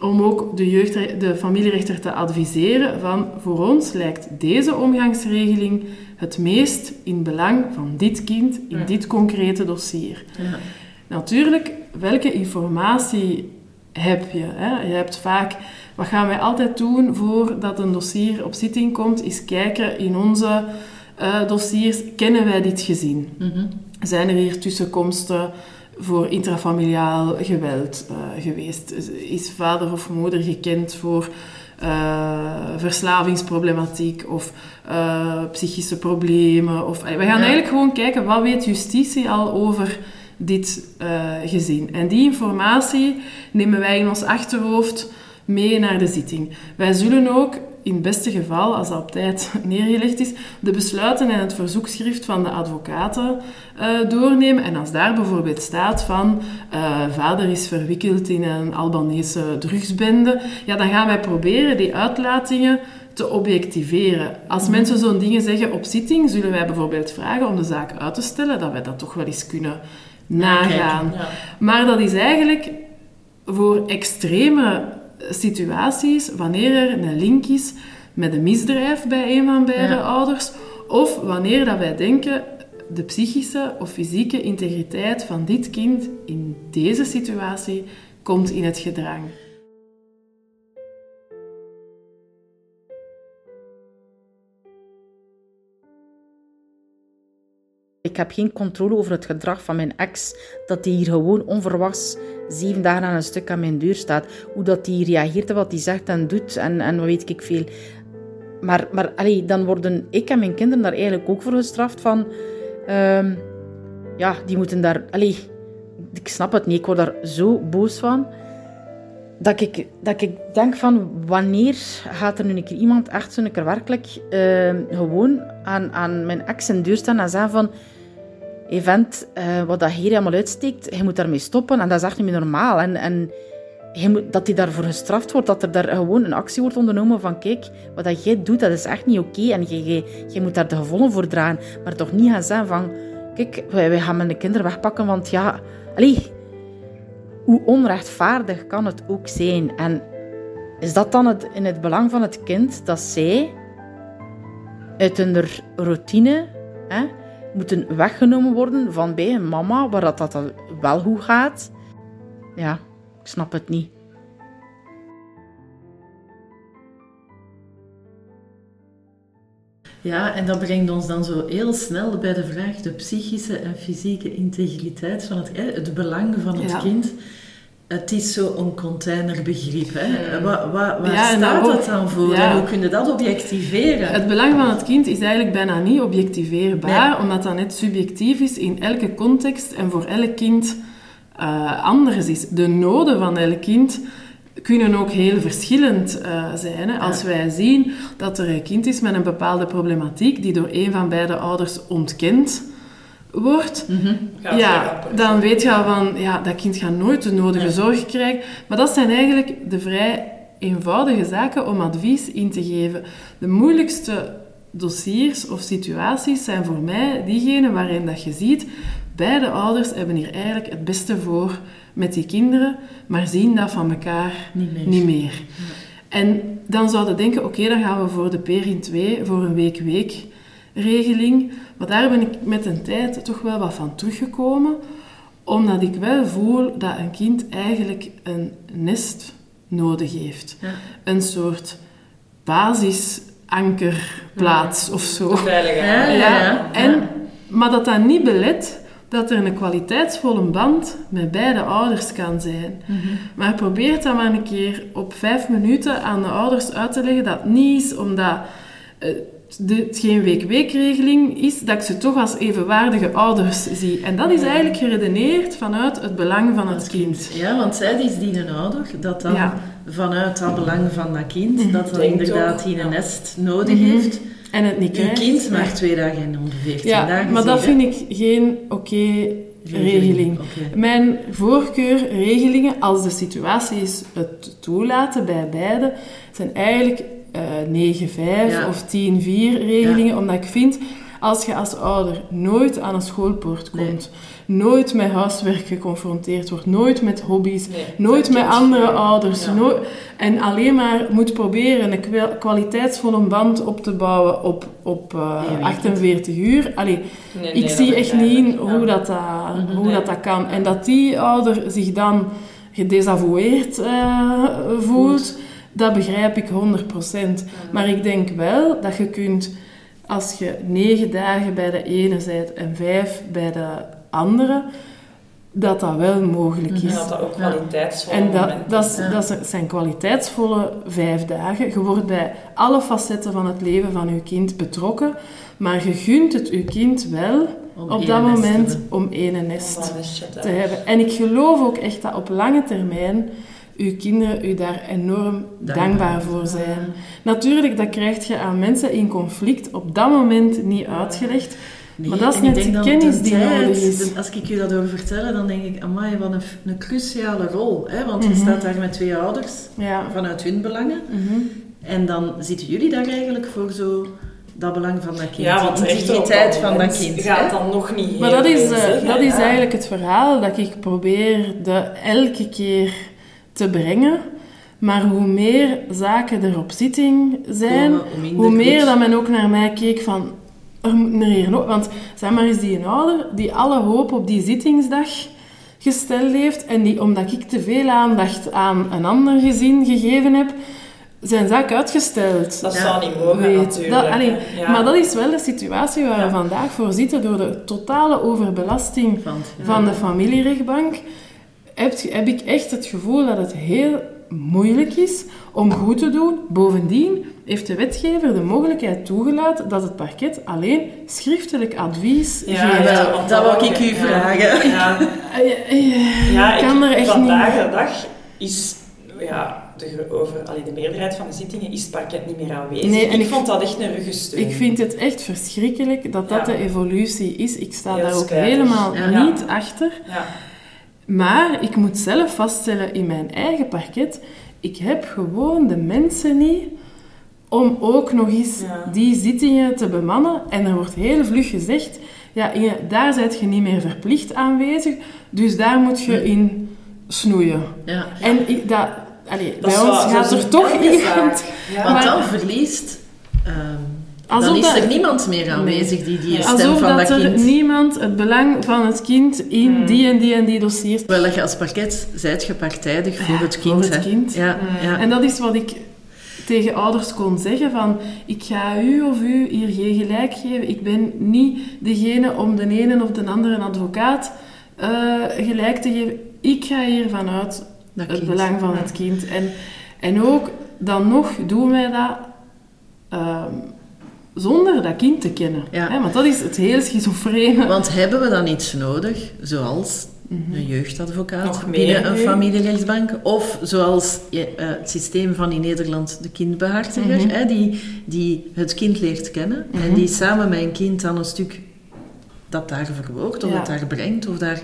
om ook de, jeugdre- de familierechter te adviseren van, voor ons lijkt deze omgangsregeling het meest in belang van dit kind in Ja. dit concrete dossier. Ja. Natuurlijk, welke informatie heb je? Hè? Je hebt vaak, wat gaan wij altijd doen voordat een dossier op zitting komt, is kijken in onze eh, dossiers, kennen wij dit gezin? Mhm. Zijn er hier tussenkomsten voor intrafamiliaal geweld eh, geweest? Is- vader of moeder gekend voor eh, verslavingsproblematiek of eh, psychische problemen? Of, we gaan Ja. eigenlijk gewoon kijken, wat weet justitie al over dit gezin? En die informatie nemen wij in ons achterhoofd mee naar de zitting. Wij zullen ook in het beste geval, als dat op tijd <laughs> neergelegd is, de besluiten en het verzoekschrift van de advocaten uh, doornemen. En als daar bijvoorbeeld staat van uh, vader is verwikkeld in een Albanese drugsbende, ja, dan gaan wij proberen die uitlatingen te objectiveren. Als Mhm. mensen zo'n dingen zeggen op zitting, zullen wij bijvoorbeeld vragen om de zaak uit te stellen, dat wij dat toch wel eens kunnen nagaan. Ja. Maar dat is eigenlijk voor extreme situaties, wanneer er een link is met een misdrijf bij een van beide Ja. ouders, of wanneer dat wij denken de psychische of fysieke integriteit van dit kind in deze situatie komt in het gedrang. Ik heb geen controle over het gedrag van mijn ex. Dat hij hier gewoon onverwachts zeven dagen aan een stuk aan mijn deur staat. Hoe dat hij reageert en wat hij zegt en doet en, en wat weet ik veel. Maar, maar allee, dan worden ik en mijn kinderen daar eigenlijk ook voor gestraft van... ehm, ja, die moeten daar... Allee, ik snap het niet. Ik word daar zo boos van. Dat ik, dat ik denk van, wanneer gaat er nu een keer iemand echt zo een keer werkelijk ehm, gewoon aan, aan mijn ex zijn deur staan en zeggen van... Hey vent, eh, wat dat hier allemaal uitsteekt, je moet daarmee stoppen. En dat is echt niet meer normaal. En, en je moet, dat hij daarvoor gestraft wordt, dat er daar gewoon een actie wordt ondernomen van kijk, wat dat jij doet, dat is echt niet oké. en je moet daar de gevolgen voor dragen. Maar toch niet gaan zeggen van, kijk, wij, wij gaan mijn kinderen wegpakken, want ja... Allee, hoe onrechtvaardig kan het ook zijn? En is dat dan het, in het belang van het kind dat zij uit hun routine hè, moeten weggenomen worden van bij een mama, waar dat, dat dan wel goed gaat? Ja, ik snap het niet. Ja, en dat brengt ons dan zo heel snel bij de vraag de psychische en fysieke integriteit van het, hè, het belang van het Ja. kind. Het is zo'n containerbegrip. Hè? Wat, waar Ja, staat dat dan voor? ja. En hoe kun je dat objectiveren? Het belang van het kind is eigenlijk bijna niet objectiveerbaar, Nee. omdat dat net subjectief is in elke context en voor elk kind eh, anders is. De noden van elk kind kunnen ook heel verschillend eh, zijn. Hè. Als wij zien dat er een kind is met een bepaalde problematiek die door een van beide ouders ontkend wordt, ja, dan weet je al van, ja, dat kind gaat nooit de nodige zorg krijgen. Maar dat zijn eigenlijk de vrij eenvoudige zaken om advies in te geven. De moeilijkste dossiers of situaties zijn voor mij diegene waarin dat je ziet, beide ouders hebben hier eigenlijk het beste voor met die kinderen, maar zien dat van elkaar Niet meer. En dan zouden denken, oké, dan gaan we voor de Perin 2, voor een week-week regeling. Maar daar ben ik met de tijd toch wel wat van teruggekomen, omdat ik wel voel dat een kind eigenlijk een nest nodig heeft. Ja. Een soort basisankerplaats of zo. Ja, ja, ja. En, maar dat dat niet belet dat er een kwaliteitsvolle band met beide ouders kan zijn. Mhm. Maar probeer dat maar een keer op vijf minuten aan de ouders uit te leggen dat het niet is omdat eh, geen week-week-regeling is, dat ik ze toch als evenwaardige ouders zie. En dat is eigenlijk geredeneerd vanuit het belang van het kind. Ja, want zij is die een ouder, dat dan Ja. vanuit dat belang van dat kind, dat dan inderdaad die een nest nodig Mhm. heeft. En het niet krijgt. kind maar twee dagen en 114 Ja, dagen maar dat vind ik geen oké regeling. Oké. Mijn voorkeur regelingen, als de situaties het toelaten bij beide, zijn eigenlijk 9-5 Ja. of 10-4 regelingen. Omdat ik vind, als je als ouder nooit aan een schoolpoort komt, nooit met huiswerk geconfronteerd wordt, nooit met hobby's, Nee, nooit met andere ouders, Ja. nooit- en alleen maar moet proberen een kwa- kwaliteitsvolle band op te bouwen op, op eh, weet het. 48 uur. Allee, ik zie echt niet in hoe, dat, dat, hoe dat, dat kan. En dat die ouder zich dan gedesavoueerd eh, voelt, dat begrijp ik 100%. Maar ik denk wel dat je kunt, als je negen dagen bij de ene bent en vijf bij de andere, dat dat wel mogelijk En is. dat dat ook kwaliteitsvol En dat, is- zijn. dat zijn kwaliteitsvolle vijf dagen. Je wordt bij alle facetten van het leven van je kind betrokken, maar je gunt het je kind wel Om op één dat moment om ene Om nest te hebben. En ik geloof ook echt dat op lange termijn uw kinderen u daar enorm dankbaar, voor zijn. Natuurlijk, dat krijg je aan mensen in conflict op dat moment niet uitgelegd. Nee, maar dat is net de kennis de die tijd, nodig is. de- Als ik je dat hoor vertellen, dan denk ik, amai, wat een, een cruciale rol. Hè? Want je Mhm. staat daar met twee ouders, Ja. vanuit hun belangen. Mhm. En dan zitten jullie daar eigenlijk voor zo dat belang van dat kind. Ja, want integriteit dat van dat kind. gaat dan nog niet Maar dat is, eh, dat is eigenlijk het verhaal dat ik probeer de elke keer te brengen. Maar hoe meer zaken er op zitting zijn, hoe meer goed. dat men ook naar mij keek van... Er moet er hier nog... Want zeg maar eens die een ouder die alle hoop op die zittingsdag gesteld heeft en die, omdat ik te veel aandacht aan een ander gezin gegeven heb, zijn zaak uitgesteld. Dat Ja. zou niet mogen, Weet. natuurlijk. Dat, allee, hè. Ja. Maar dat is wel de situatie waar Ja. we vandaag voor zitten door de totale overbelasting ja. van de familierechtbank. Heb, heb ik echt het gevoel dat het heel moeilijk is om goed te doen. Bovendien heeft de wetgever de mogelijkheid toegelaten dat het parket alleen schriftelijk advies Ja, geeft. ja, dat- wou ik u vragen. Ja, ja ik kan ik- er echt vandaag niet... de dag is ja, de, over, allee, de meerderheid van de zittingen is het parket niet meer aanwezig. Nee, en ik, ik- vond dat echt een ruggensteun. Ik vind het echt verschrikkelijk dat dat Ja. de evolutie is. Ik sta Heel daar ook helemaal Ja. niet achter. Ja. Maar ik moet zelf vaststellen in mijn eigen parket, ik heb gewoon de mensen niet om ook nog eens Ja. die zittingen te bemannen. En er wordt heel vlug gezegd, ja, Inge, daar zijt je niet meer verplicht aanwezig, dus daar moet je in snoeien. Ja. En ik, dat, allee, Dat bij ons gaat er toch iemand... Ja. Want Maar- dan verliest... ehm, Alsof dan is dat- er niemand meer aanwezig die die stem Alsof van dat, dat er kind... niemand het belang van het kind in Hmm. die en die en die dossiers... Dat je als parket zijt je partijdig voor Ja, het voor kind. het hè. kind. Ja, ja. En dat is wat ik tegen ouders kon zeggen van ik ga u of u hier geen gelijk geven. Ik ben niet degene om de ene of de andere advocaat eh, gelijk te geven. Ik ga hier vanuit dat het kind. belang van het kind. En, en ook dan nog doen wij dat ehm, zonder dat kind te kennen. Ja. Hè, want dat is het heel schizofrene. Want hebben we dan iets nodig, zoals Mhm. een jeugdadvocaat Nog meer binnen een familierechtsbank? Of zoals je, eh, het systeem van in Nederland de kindbehartiger, Mhm. hè, die, die het kind leert kennen en Mhm. die samen met een kind dan een stuk dat daar verwoordt of Ja. dat daar brengt of daar...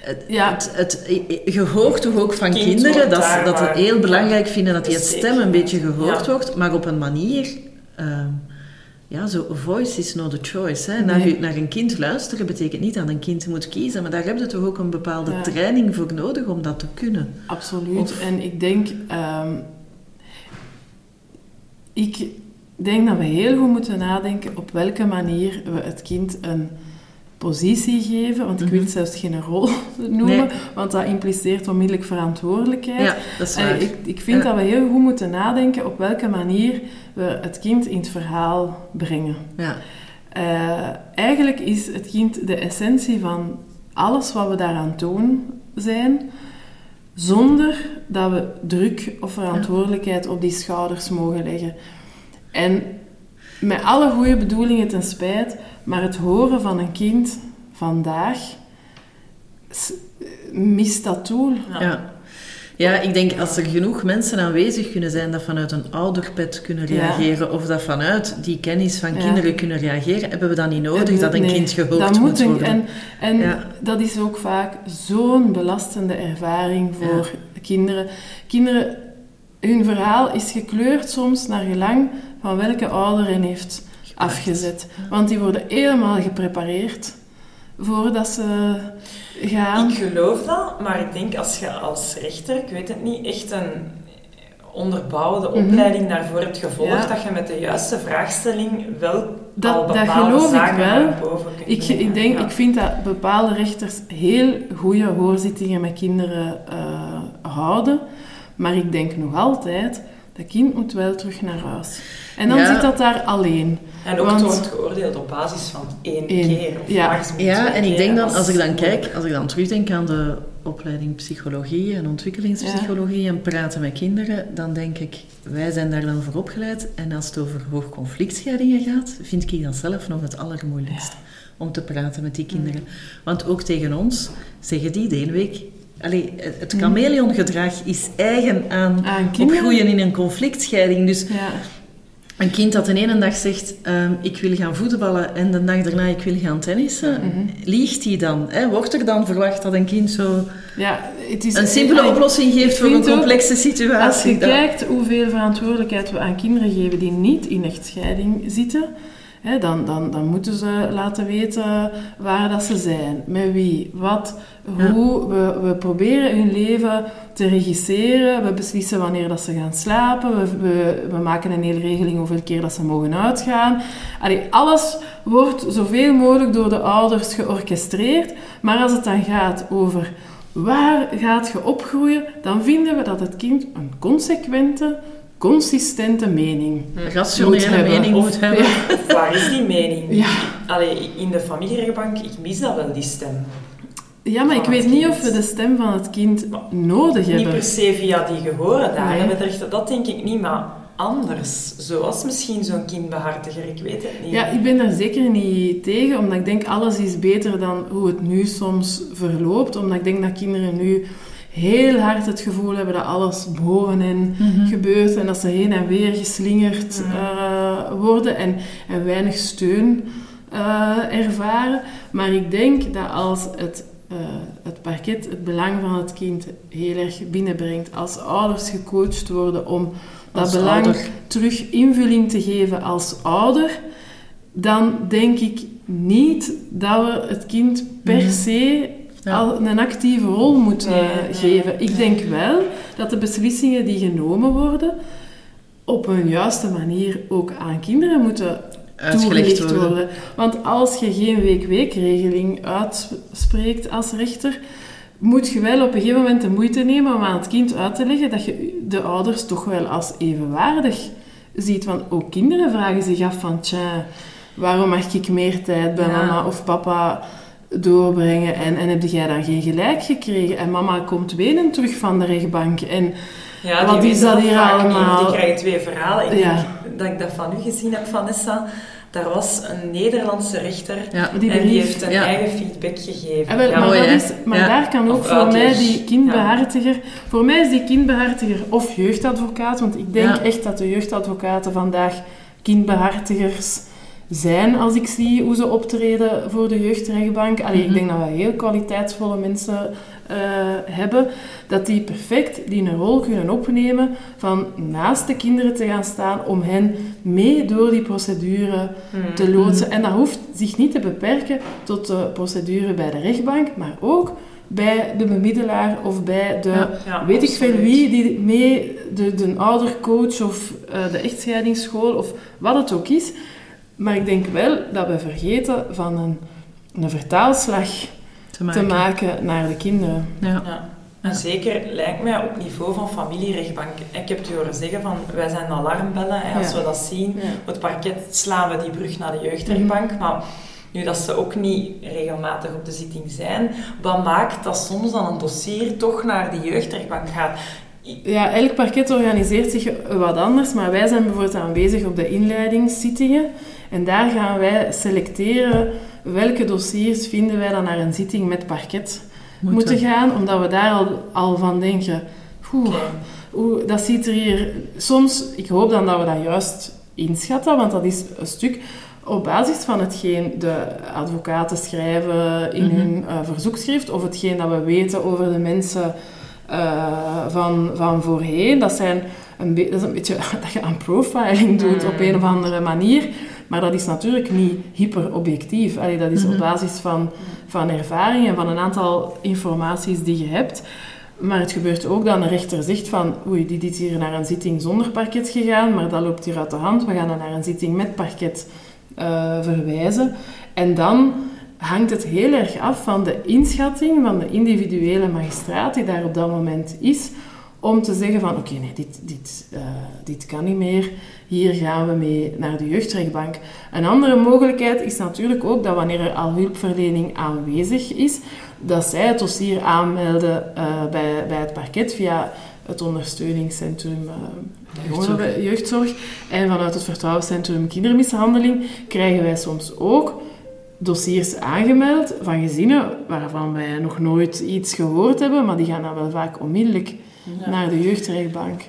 Het, Ja. het, het, je hoort toch ook van Kind kinderen dat, dat ze waar- heel belangrijk vinden dat die het stem een beetje gehoord Ja. wordt, maar op een manier... ehm, ja, zo voice is not a choice. Hè. Naar, Nee. naar een kind luisteren betekent niet dat een kind moet kiezen, maar daar heb je toch ook een bepaalde Ja. training voor nodig om dat te kunnen. Absoluut. Of- En ik denk, ehm, ik denk dat we heel goed moeten nadenken op welke manier we het kind een positie geven. Want ik wil Mhm. het zelfs geen rol <laughs> noemen, Nee. want dat impliceert onmiddellijk verantwoordelijkheid. Ja, dat is En waar. ik, ik vind Ja. dat we heel goed moeten nadenken op welke manier we het kind in het verhaal brengen. Ja. Eh, eigenlijk is het kind de essentie van alles wat we daaraan doen zijn, zonder dat we druk of verantwoordelijkheid op die schouders mogen leggen. En met alle goede bedoelingen ten spijt, maar het horen van een kind vandaag mist dat doel. Ja. Ja. ik denk als er genoeg mensen aanwezig kunnen zijn dat vanuit een ouderpet kunnen Ja. reageren of dat vanuit die kennis van Ja. kinderen kunnen reageren, hebben we dan niet nodig dat een nee, kind gehoord dat moet worden. En, en dat is ook vaak zo'n belastende ervaring voor kinderen. Kinderen, hun verhaal is gekleurd soms naar gelang van welke ouder hen heeft afgezet. Want die worden helemaal geprepareerd voordat ze gaan. Ik geloof dat, maar ik denk als je als rechter, ik weet het niet, echt een onderbouwde Mhm. opleiding daarvoor hebt gevolgd, Ja. dat je met de juiste vraagstelling wel Dat- al dat bepaalde geloof ik zaken wel. boven kunt Ik, ik, denk, Ja. ik vind dat bepaalde rechters heel goede hoorzittingen met kinderen eh, houden. Maar ik denk nog altijd, dat kind moet wel terug naar huis. En dan Ja. zit dat daar alleen. En ook Want- het wordt geoordeeld op basis van één Eén. keer. Of Ja. Ja, en ik denk dan, Dat als ik dan kijk, als ik dan terugdenk aan de opleiding psychologie en ontwikkelingspsychologie en praten met kinderen, dan denk ik, wij zijn daar dan voor opgeleid. En als het over hoogconflictscheidingen gaat, vind ik dat zelf nog het allermoeilijkst. Om te praten met die kinderen. Want ook tegen ons zeggen die de ene week, allee, het chameleongedrag is eigen aan, opgroeien in een conflictscheiding. Dus Ja. een kind dat de ene dag zegt, ehm, ik wil gaan voetballen en de dag daarna ik wil gaan tennissen, Mhm. liegt hij dan? Hè? Wordt er dan verwacht dat een kind zo Ja, het is een simpele oplossing geeft voor een ook, complexe Als je situatie? Kijkt hoeveel verantwoordelijkheid we aan kinderen geven die niet in echtscheiding zitten, dan, dan, dan moeten ze laten weten waar dat ze zijn, met wie, wat, Ja. hoe. We, we proberen hun leven te regisseren. We beslissen wanneer dat ze gaan slapen. We, we, we maken een hele regeling hoeveel keer dat ze mogen uitgaan. Allee, alles wordt zoveel mogelijk door de ouders georchestreerd. Maar als het dan gaat over waar gaat je opgroeien, dan vinden we dat het kind een consequente, consistente mening Een rationele mening moet hebben. <laughs> Of waar is die mening? Ja. Allee, in de familierechtbank, ik mis dat wel, die stem. Ja, maar ik weet niet kind. of we de stem van het kind nodig Niet hebben. per se via die gehoren Nee. rechten, dat denk ik niet, maar anders. Zoals misschien zo'n kindbehartiger, ik weet het niet. Ja, ik ben daar zeker niet tegen, omdat ik denk alles is beter dan hoe het nu soms verloopt. Omdat ik denk dat kinderen nu heel hard het gevoel hebben dat alles boven hen gebeurt en dat ze heen en weer geslingerd eh, worden en, en weinig steun eh, ervaren. Maar ik denk dat als het, eh, het parket het belang van het kind heel erg binnenbrengt, als ouders gecoacht worden om dat Als belang ouder. terug invulling te geven als ouder, dan denk ik niet dat we het kind per se Ja. Al een actieve rol moeten geven. Ik denk wel dat de beslissingen die genomen worden op een juiste manier ook aan kinderen moeten toegelicht worden. Want als je geen week-week-regeling uitspreekt als rechter, moet je wel op een gegeven moment de moeite nemen om aan het kind uit te leggen dat je de ouders toch wel als evenwaardig ziet. Want ook kinderen vragen zich af van, tja, waarom mag ik meer tijd bij Ja. mama of papa doorbrengen en, en heb jij dan geen gelijk gekregen? En mama komt wenend terug van de rechtbank en Ja, Wat die is dat hier niet, allemaal? Die krijgen twee verhalen. Ik Ja. denk dat ik dat van u gezien heb, Vanessa. Daar was een Nederlandse rechter Ja. die en die heeft een ja. eigen feedback gegeven. Ah, wel, Ja, maar mooi, dat is, maar Ja. daar kan ook Of voor mij die kindbehartiger... Voor mij is die kindbehartiger of jeugdadvocaat, want ik denk Ja. echt dat de jeugdadvocaten vandaag kindbehartigers zijn als ik zie hoe ze optreden voor de jeugdrechtbank. Allee, Mhm. Ik denk dat we heel kwaliteitsvolle mensen eh, hebben, dat die perfect die een rol kunnen opnemen van naast de kinderen te gaan staan om hen mee door die procedure Hmm. te loodsen. En dat hoeft zich niet te beperken tot de procedure bij de rechtbank, maar ook bij de bemiddelaar of bij de, Ja, ja, weet ik veel wie, die mee, de, de oudercoach of eh, de echtscheidingsschool of wat het ook is. Maar ik denk wel dat we vergeten van een, een vertaalslag Te maken. te maken naar de kinderen. Ja. Ja. En zeker lijkt mij op niveau van familierechtbank. Ik heb het u horen zeggen van wij zijn alarmbellen. En als Ja. we dat zien, Ja. op het parket slaan we die brug naar de jeugdrechtbank. Mhm. Maar nu dat ze ook niet regelmatig op de zitting zijn, wat maakt dat soms dan een dossier toch naar de jeugdrechtbank gaat? Ja, elk parket organiseert zich wat anders, maar wij zijn bijvoorbeeld aanwezig op de inleidingszittingen. En daar gaan wij selecteren welke dossiers vinden wij dan naar een zitting met parket moeten, gaan, omdat we daar al, al van denken, oeh, dat ziet er hier... Soms, ik hoop dan dat we dat juist inschatten, want dat is een stuk op basis van hetgeen de advocaten schrijven in Mhm. hun eh, verzoekschrift, of hetgeen dat we weten over de mensen eh, van, van voorheen. Dat, zijn een dat is een beetje <laughs> dat je aan profiling doet Mm. op een of andere manier. Maar dat is natuurlijk niet hyperobjectief. Allee, dat is op Mhm. basis van, van ervaring en van een aantal informaties die je hebt. Maar het gebeurt ook dat een rechter zegt van oei, dit is hier naar een zitting zonder parket gegaan, maar dat loopt hier uit de hand. We gaan dan naar een zitting met parket eh, verwijzen. En dan hangt het heel erg af van de inschatting van de individuele magistraat die daar op dat moment is, om te zeggen van oké, nee, dit, dit, eh, dit kan niet meer, hier gaan we mee naar de jeugdrechtbank. Een andere mogelijkheid is natuurlijk ook dat wanneer er al hulpverlening aanwezig is, dat zij het dossier aanmelden eh, bij, bij het parket via het ondersteuningscentrum eh, Jeugdzorg. En vanuit het vertrouwenscentrum kindermishandeling krijgen wij soms ook dossiers aangemeld van gezinnen waarvan wij nog nooit iets gehoord hebben, maar die gaan dan wel vaak onmiddellijk naar de jeugdrechtbank.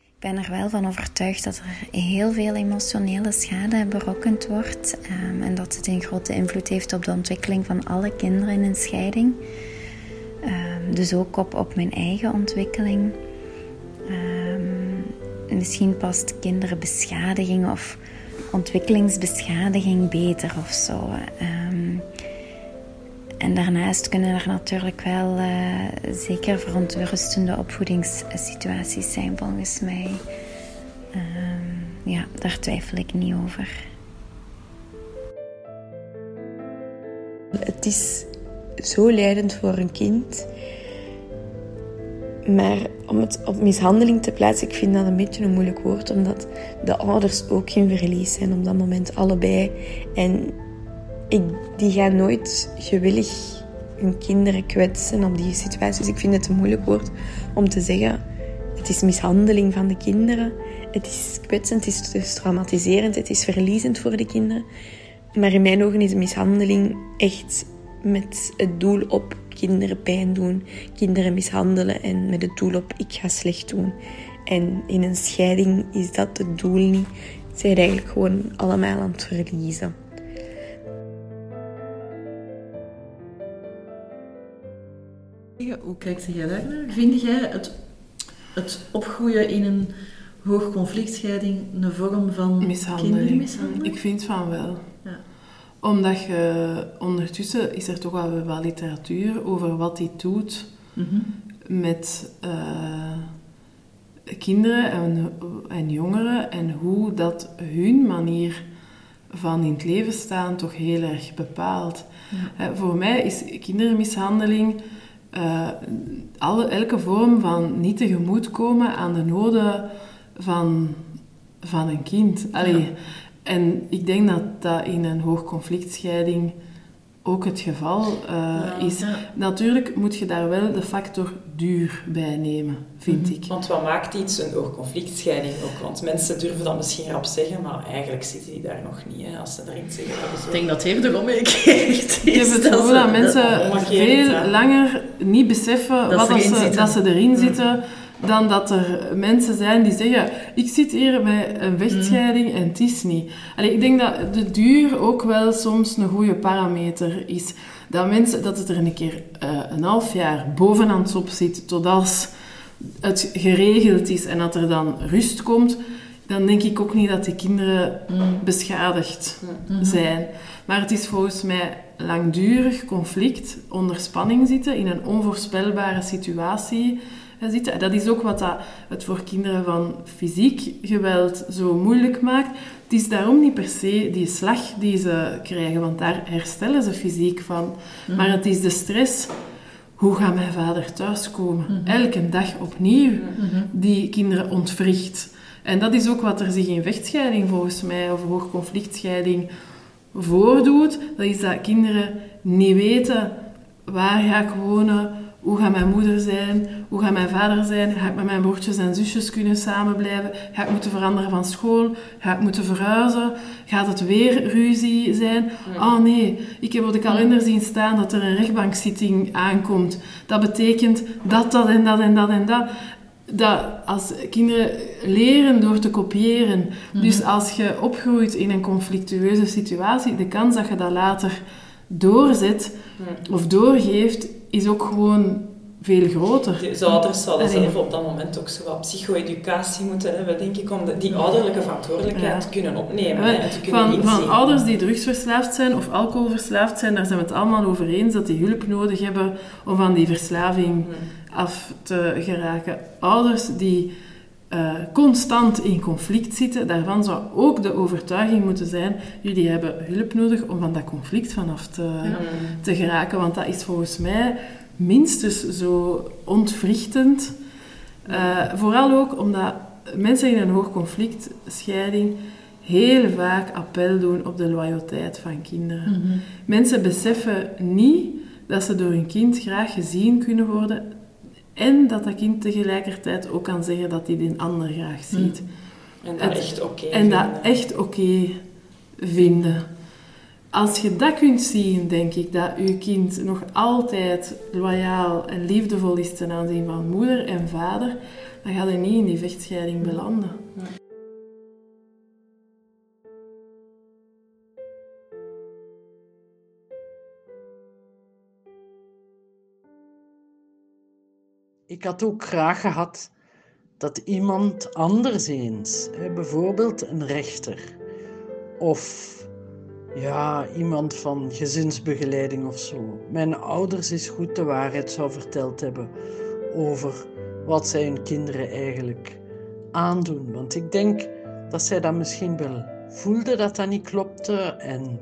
Ik ben er wel van overtuigd dat er heel veel emotionele schade berokkend wordt um, en dat het een grote invloed heeft op de ontwikkeling van alle kinderen in een scheiding. Um, dus ook op, op mijn eigen ontwikkeling. Um, misschien past kinderenbeschadiging of ontwikkelingsbeschadiging beter of zo. En daarnaast kunnen er natuurlijk wel uh, zeker verontrustende opvoedingssituaties zijn, volgens mij. Uh, ja, daar twijfel ik niet over. Het is zo leidend voor een kind. Maar om het op mishandeling te plaatsen, ik vind dat een beetje een moeilijk woord, omdat de ouders ook geen verlies zijn op dat moment, allebei. En ik, die gaan nooit gewillig hun kinderen kwetsen op die situaties. Ik vind het een moeilijk woord om te zeggen. Het is mishandeling van de kinderen. Het is kwetsend, het is dus traumatiserend, het is verliezend voor de kinderen. Maar in mijn ogen is mishandeling echt met het doel op kinderen pijn doen, kinderen mishandelen en met het doel op ik ga slecht doen. En in een scheiding is dat het doel niet. Zij zijn eigenlijk gewoon allemaal aan het verliezen. Hoe kijkt jij daar naar? Vind jij het, het opgroeien in een hoogconflictscheiding een vorm van mishandeling? kindermishandeling? Ik vind van wel. Omdat je ondertussen is er toch wel wel literatuur over wat die doet Mhm. met eh, kinderen en, en jongeren en hoe dat hun manier van in het leven staan toch heel erg bepaalt. Voor mij is kindermishandeling eh, alle, elke vorm van niet tegemoetkomen aan de noden van, van een kind. Allee. En ik denk dat dat in een hoogconflictscheiding ook het geval eh, Ja. is. Ja. Natuurlijk moet je daar wel de factor duur bij nemen, vind ik. Want wat maakt iets een hoogconflictscheiding ook? Want mensen durven dat misschien rap zeggen, maar eigenlijk zitten die daar nog niet. Hè, als ze zeggen dat is Ik denk dat het eerder omgekeerd is. Ik heb het <laughs> Dat gevoel dat mensen veel langer niet beseffen Dat wat ze dat erin ze, zitten. dat ze erin zitten, dan dat er mensen zijn die zeggen, ik zit hier met een vechtscheiding en het is niet. Allee, ik denk dat de duur ook wel soms een goede parameter is. Dat, mensen, dat het er een keer eh, een half jaar bovenaan op zit, totdat het geregeld is en dat er dan rust komt, dan denk ik ook niet dat de kinderen beschadigd zijn. Maar het is volgens mij langdurig conflict, onder spanning zitten, in een onvoorspelbare situatie zitten. En dat is ook wat dat het voor kinderen van fysiek geweld zo moeilijk maakt. Het is daarom niet per se die slag die ze krijgen, want daar herstellen ze fysiek van. Maar het is de stress. Hoe gaat mijn vader thuiskomen? Elke dag opnieuw die kinderen ontwricht. En dat is ook wat er zich in vechtscheiding volgens mij, of hoogconflictscheiding, voordoet. Dat is dat kinderen niet weten waar ga ik wonen, hoe gaat mijn moeder zijn, hoe gaat mijn vader zijn, ga ik met mijn broertjes en zusjes kunnen samenblijven, ga ik moeten veranderen van school, ga ik moeten verhuizen, gaat het weer ruzie zijn? Oh nee, ik heb op de kalender zien staan dat er een rechtbankzitting aankomt. Dat betekent dat, dat en dat en dat en dat. Dat als kinderen leren door te kopiëren. Dus als je opgroeit in een conflictueuze situatie, de kans dat je dat later doorzet of doorgeeft, is ook gewoon veel groter. De ouders zouden Allee. zelf op dat moment ook zo wat psycho-educatie moeten hebben, denk ik, om de- die ouderlijke verantwoordelijkheid Ja. te kunnen opnemen Wel, hè, en te kunnen Van, van ouders die drugsverslaafd zijn of alcoholverslaafd zijn, daar zijn we het allemaal over eens dat die hulp nodig hebben om van die verslaving af te geraken. Ouders die eh, constant in conflict zitten, daarvan zou ook de overtuiging moeten zijn, jullie hebben hulp nodig om van dat conflict vanaf te, te geraken. Want dat is volgens mij minstens zo ontwrichtend. Eh, vooral ook omdat mensen in een hoogconflictscheiding heel vaak appel doen op de loyaliteit van kinderen. Mensen beseffen niet dat ze door hun kind graag gezien kunnen worden En dat dat kind tegelijkertijd ook kan zeggen dat hij die ander graag ziet. En dat echt oké En dat vinden. echt oké vinden. Als je dat kunt zien, denk ik dat uw kind nog altijd loyaal en liefdevol is ten aanzien van moeder en vader, dan gaat hij niet in die vechtscheiding belanden. Ik had ook graag gehad dat iemand anders eens, bijvoorbeeld een rechter of ja, iemand van gezinsbegeleiding of zo, mijn ouders eens goed de waarheid zou verteld hebben over wat zij hun kinderen eigenlijk aandoen. Want ik denk dat zij dat misschien wel voelden dat dat niet klopte en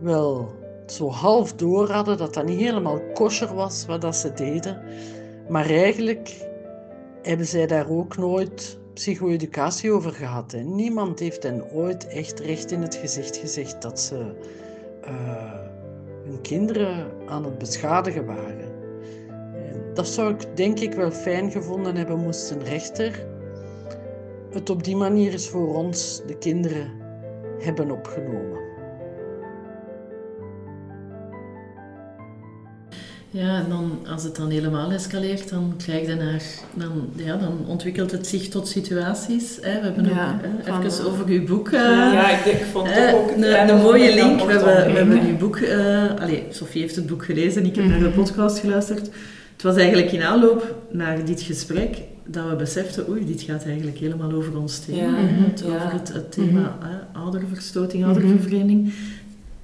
wel zo half door hadden dat dat niet helemaal kosher was wat dat ze deden. Maar eigenlijk hebben zij daar ook nooit psycho-educatie over gehad. Hè. Niemand heeft hen ooit echt recht in het gezicht gezegd dat ze eh, hun kinderen aan het beschadigen waren. En dat zou ik denk ik wel fijn gevonden hebben, moest een rechter het op die manier eens voor ons, de kinderen, hebben opgenomen. Ja, en dan, als het dan helemaal escaleert, dan krijg je naar, dan, ja, dan ontwikkelt het zich tot situaties. Hè. We hebben Ja, ook hè, even eh, over uw boek. eh, Ja, ik, denk- ik vond hè, ook een, een mooie link. We hebben, we hebben uw boek, eh allee, Sofie heeft het boek gelezen, ik heb naar de Mhm. podcast geluisterd. Het was eigenlijk in aanloop naar dit gesprek dat we beseften, oei, dit gaat eigenlijk helemaal over ons thema. Ja, hè. mhm, het, ja. Over het, het thema hè, ouderverstoting, oudervervreemding.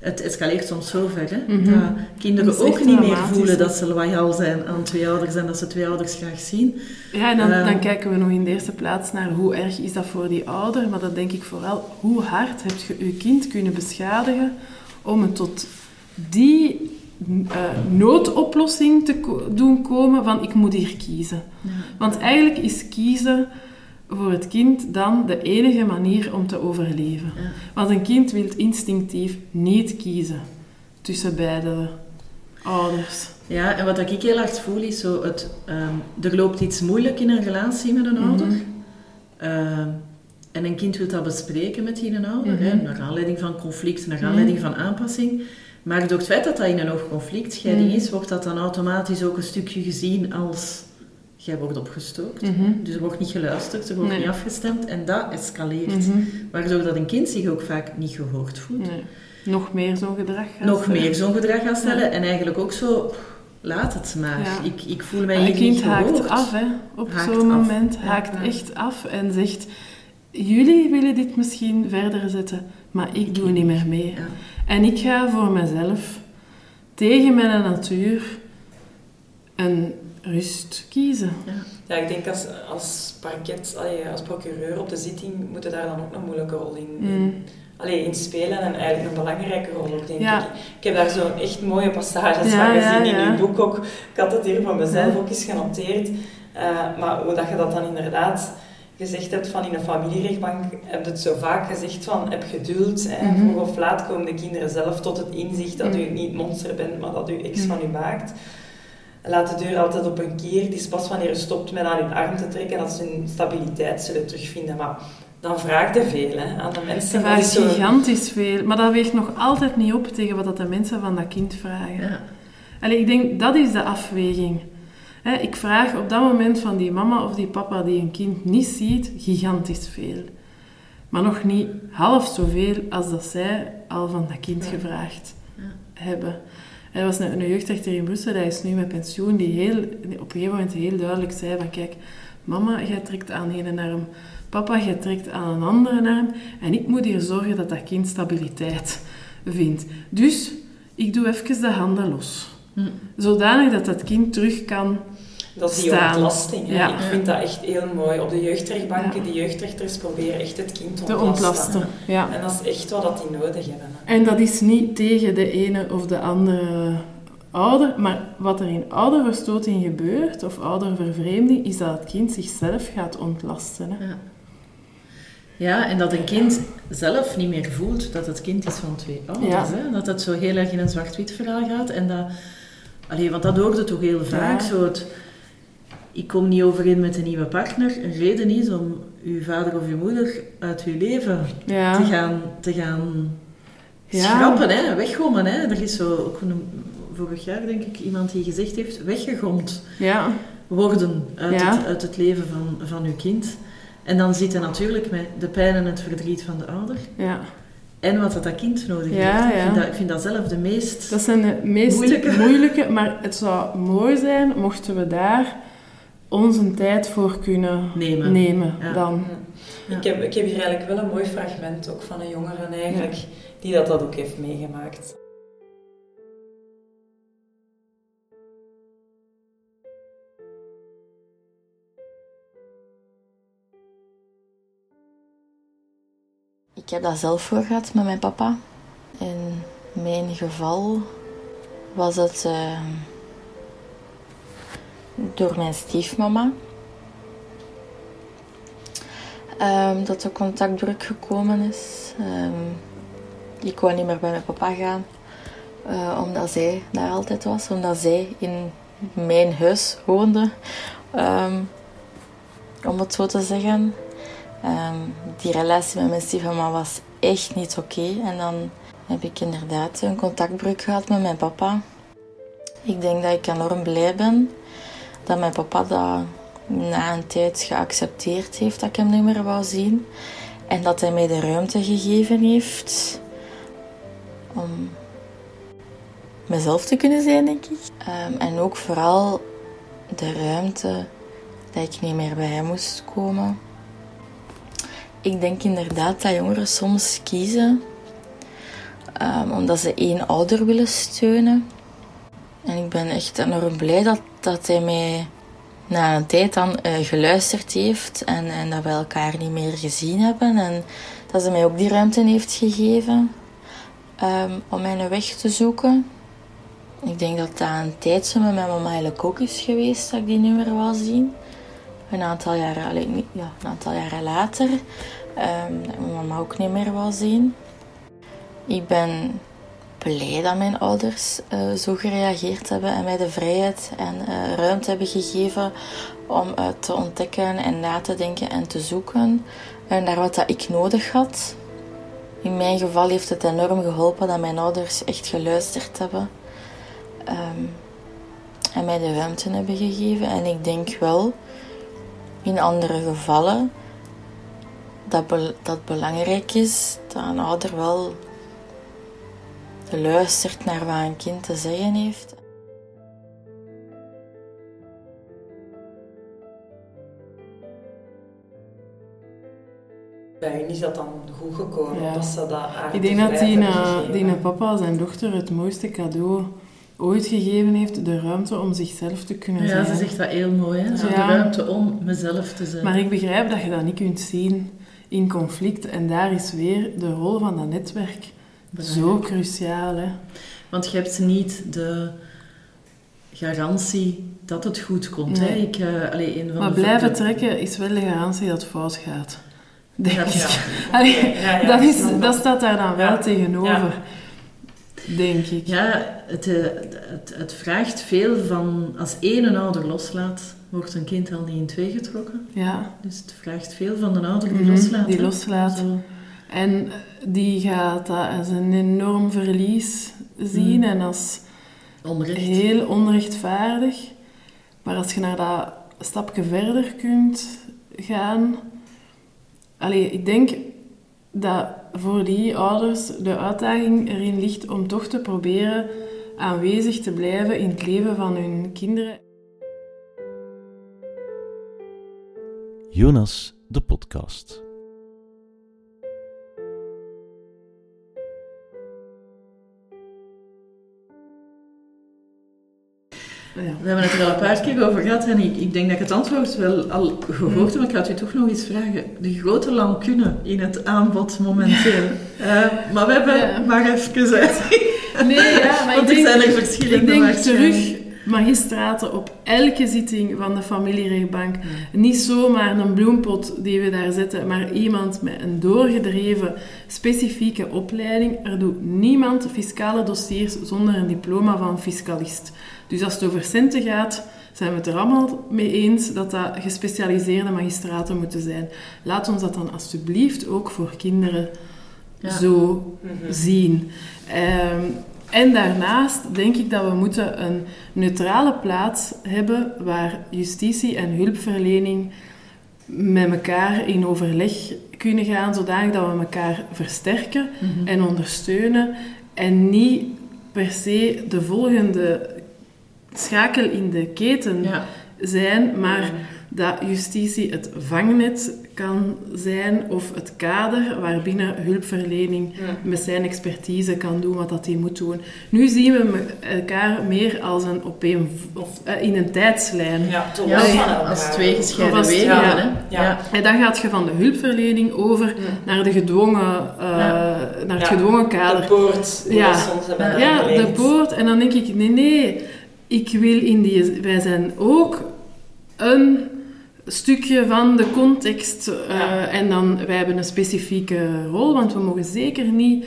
Het escaleert soms zo ver, hè, Mhm. dat kinderen Dat ook niet meer voelen dat ze loyaal zijn aan twee ouders en dat ze twee ouders graag zien. Ja, en dan, Eh, dan kijken we nog in de eerste plaats naar hoe erg is dat voor die ouder, maar dan denk ik vooral hoe hard heb je je kind kunnen beschadigen om het tot die eh, noodoplossing te ko- doen komen van ik moet hier kiezen. Want eigenlijk is kiezen voor het kind dan de enige manier om te overleven. Ja. Want een kind wil instinctief niet kiezen tussen beide ouders. Ja, en wat ik heel hard voel is zo, het, ehm, er loopt iets moeilijk in een relatie met een ouder. Mhm. Ehm, en een kind wil dat bespreken met die ouder, Mhm. hè, naar aanleiding van conflict, naar aanleiding van aanpassing. Maar door het feit dat dat in een hoog conflictscheiding Mhm. is, wordt dat dan automatisch ook een stukje gezien als jij wordt opgestookt. Mhm. Dus er wordt niet geluisterd, er wordt Nee. niet afgestemd en dat escaleert. Mhm. Waardoor dat een kind zich ook vaak niet gehoord voelt. Nee. Nog meer zo'n gedrag gaan Nog stellen. meer zo'n gedrag gaan stellen en eigenlijk ook zo, laat het maar. Ja. Ik, ik voel mij hier kind niet gehoord. haakt af, hè. Op zo'n moment haakt ja. echt af en zegt... Jullie willen dit misschien verder zetten, maar ik doe niet meer mee. En ik ga voor mezelf, tegen mijn natuur, een rust kiezen. Ja, ik denk als, als parket, allee, als procureur op de zitting, moeten daar dan ook een moeilijke rol in, in, Mm. allee, in spelen en eigenlijk een belangrijke rol ook, denk Ja. ik. Ik heb daar zo echt mooie passages Ja, van ja, gezien in ja. uw boek ook. Ik had het hier van mezelf Ja. ook eens genoteerd. Eh, maar hoe dat je dat dan inderdaad gezegd hebt van in een familierechtbank, heb je het zo vaak gezegd van heb geduld. Hè. Mhm. Vroeg of laat komen de kinderen zelf tot het inzicht dat Mhm. u niet monster bent, maar dat u ex Mhm. van u maakt. Laat de deur altijd op een kier. Het is pas wanneer je stopt met aan hun arm te trekken dat ze hun stabiliteit zullen terugvinden. Maar dan vraagt je veel hè, aan de mensen. Dat is zo- gigantisch veel, maar dat weegt nog altijd niet op tegen wat dat de mensen van dat kind vragen. Ja. Allee, ik denk, dat is de afweging. Hè, ik vraag op dat moment van die mama of die papa die een kind niet ziet, gigantisch veel. Maar nog niet half zoveel als dat zij al van dat kind gevraagd hebben. Er was een, een jeugdrechter in Brussel, hij is nu met pensioen, die heel, die op een gegeven moment heel duidelijk zei van kijk, mama, jij trekt aan een arm, papa, jij trekt aan een andere arm en ik moet hier zorgen dat dat kind stabiliteit vindt. Dus ik doe even de handen los. Hm. Zodanig dat dat kind terug kan Dat is die ontlasting. Ja. Ik vind dat echt heel mooi. Op de jeugdrechtbanken, Ja. die jeugdrechters proberen echt het kind te te ontlasten. ontlasten. Ja. En dat is echt wat dat die nodig hebben. hè. En dat is niet tegen de ene of de andere ouder, maar wat er in ouderverstoting gebeurt, of oudervervreemding, is dat het kind zichzelf gaat ontlasten. Hè. Ja. Ja, en dat een kind zelf niet meer voelt dat het kind is van twee ouders. Ja. Hè? Dat het zo heel erg in een zwart-wit verhaal gaat. En dat, allee, want dat hoorde toch heel vaak. Ja. Zo het, ik kom niet overeen met een nieuwe partner, een reden is om uw vader of uw moeder uit uw leven Ja. te gaan, te gaan Ja. schrappen, hè, weggommen. Hè. Er is zo ook een, vorig jaar, denk ik, iemand die gezegd heeft, weggegomd Ja. worden uit, het, uit het leven van, van uw kind. En dan zit je natuurlijk met de pijn en het verdriet van de ouder. Ja. En wat dat, kind nodig Ja, heeft. Ik, vind dat, ik vind dat zelf de meest... Dat zijn de meest Moeilijke. moeilijke. maar het zou mooi zijn mochten we daar onze tijd voor kunnen Nemen. nemen Ja. dan. Ik, heb, ik heb hier eigenlijk wel een mooi fragment ook van een jongere eigenlijk, die dat, dat ook heeft meegemaakt. Ik heb dat zelf voor gehad met mijn papa. In mijn geval was het eh, door mijn stiefmama ehm, dat er contactbreuk gekomen is. Ehm, ik wou niet meer bij mijn papa gaan, eh, omdat zij daar altijd was, omdat zij in mijn huis woonde, ehm, om het zo te zeggen. Die relatie met mijn stiefmama was echt niet oké. En dan heb ik inderdaad een contactbreuk gehad met mijn papa. Ik denk dat ik enorm blij ben dat mijn papa dat na een tijd geaccepteerd heeft dat ik hem niet meer wou zien. En dat hij mij de ruimte gegeven heeft om mezelf te kunnen zijn, denk ik. Ehm, en ook vooral de ruimte dat ik niet meer bij hem moest komen. Ik denk inderdaad dat jongeren soms kiezen ehm, omdat ze één ouder willen steunen. En ik ben echt enorm blij dat, dat hij mij na een tijd dan eh, geluisterd heeft en, en dat we elkaar niet meer gezien hebben. En dat ze mij ook die ruimte heeft gegeven ehm, om mijn weg te zoeken. Ik denk dat dat een tijd zo met mijn mama eigenlijk ook is geweest dat ik die meer wou zien. Een aantal jaren, allee, niet- ja, een aantal jaren later. ehm, dat ik mijn mama ook niet meer wou zien. Ik ben blij dat mijn ouders eh, zo gereageerd hebben en mij de vrijheid en eh, ruimte hebben gegeven om eh, te ontdekken en na te denken en te zoeken naar wat dat ik nodig had. In mijn geval heeft het enorm geholpen dat mijn ouders echt geluisterd hebben ehm, en mij de ruimte hebben gegeven. En ik denk wel in andere gevallen dat bel- dat belangrijk is dat een ouder wel luistert naar wat een kind te zeggen heeft. Bij hun is dat dan goed gekomen, Ja. omdat ze dat haar Ik denk de dat die, eh, die papa zijn dochter het mooiste cadeau ooit gegeven heeft. De ruimte om zichzelf te kunnen Ja, zijn. ze zegt dat heel mooi. Hè? Zo Ja. De ruimte om mezelf te zijn. Maar ik begrijp dat je dat niet kunt zien in conflict. En daar is weer de rol van dat netwerk zo cruciaal. Hè? Want je hebt niet de garantie dat het goed komt. Hè? Ik, allee, een van Maar de blijven de- trekken is wel de garantie dat het fout gaat. Denk Ja, ik. ja. Allee, Ja, ja, dat, is, dat staat daar dan wel tegenover. Denk ik. Ja, het, eh, het, het vraagt veel van... Als één een ouder loslaat, wordt een kind al niet in twee getrokken. Ja. Dus het vraagt veel van de ouder die Mhm, loslaat. Die hè. loslaat. Zo. En die gaat dat als een enorm verlies zien Mm. en als Onrecht. heel onrechtvaardig. Maar als je naar dat stapje verder kunt gaan... Allee, ik denk dat voor die ouders de uitdaging erin ligt om toch te proberen aanwezig te blijven in het leven van hun kinderen. Jonas, de podcast. We hebben het er al een paar keer over gehad en ik, ik denk dat ik het antwoord wel al gehoord heb, maar ik ga het u toch nog eens vragen. De grote lancune in het aanbod momenteel. <laughs> Eh, maar we hebben Ja. maar even... hè. Nee, ja, maar <laughs> Want ik er denk, zijn er verschillende Ik denk terug magistraten op elke zitting van de familierechtbank. Niet zomaar een bloempot die we daar zetten, maar iemand met een doorgedreven specifieke opleiding. Er doet niemand fiscale dossiers zonder een diploma van fiscalist. Dus als het over centen gaat, zijn we het er allemaal mee eens dat dat gespecialiseerde magistraten moeten zijn. Laat ons dat dan alsjeblieft ook voor kinderen Ja. zo Mhm. zien. Ehm, en daarnaast denk ik dat we moeten een neutrale plaats hebben waar justitie en hulpverlening met elkaar in overleg kunnen gaan, zodanig dat we elkaar versterken Mhm. en ondersteunen en niet per se de volgende schakel in de keten Ja. zijn, maar dat justitie het vangnet kan zijn of het kader waarbinnen hulpverlening met zijn expertise kan doen wat dat hij moet doen. Nu zien we elkaar meer als een opeen, of, eh, in een tijdslijn. Ja, elkaar. als twee gescheiden als- wegen, ja. hè? Ja. Ja. En dan gaat je van de hulpverlening over naar, de gedwongen, eh, naar het Ja. gedwongen kader. De poort, Ja. de poort. En dan denk ik, nee, nee, ik wil in die... Wij zijn ook een stukje van de context. eh, En dan, wij hebben een specifieke rol, want we mogen zeker niet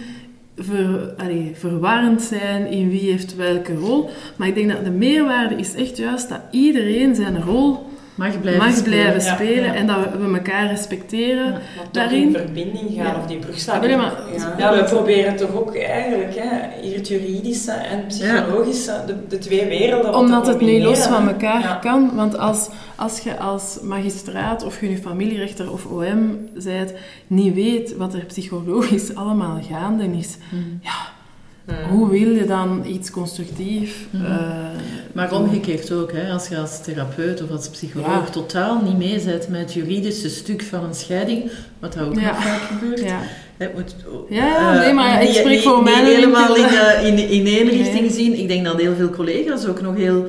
ver, allee, verwarrend zijn in wie heeft welke rol. Maar ik denk dat de meerwaarde is echt juist dat iedereen zijn rol Mag blijven mag spelen. blijven Ja, spelen ja. en dat we elkaar respecteren. Toch daarin. in verbinding gaan Ja. of die brug Ja, slaan. nee, maar- ja. ja, we proberen toch ook eigenlijk hè, hier het juridische en psychologische, de, de twee werelden Omdat te het niet los van elkaar Ja. kan. Want als, als je als magistraat of je nu familierechter of OM zijt, niet weet wat er psychologisch allemaal gaande is, ja, hoe wil je dan iets constructief... eh, Maar omgekeerd ook, hè, als je als therapeut of als psycholoog Ja. totaal niet mee bent met het juridische stuk van een scheiding, wat dat ook Ja. nog vaak gebeurt. Ja. Het moet, Ja, eh, nee, maar ik spreek niet- voor niet mijn helemaal in, in, in één Nee. richting zien. Ik denk dat heel veel collega's ook nog heel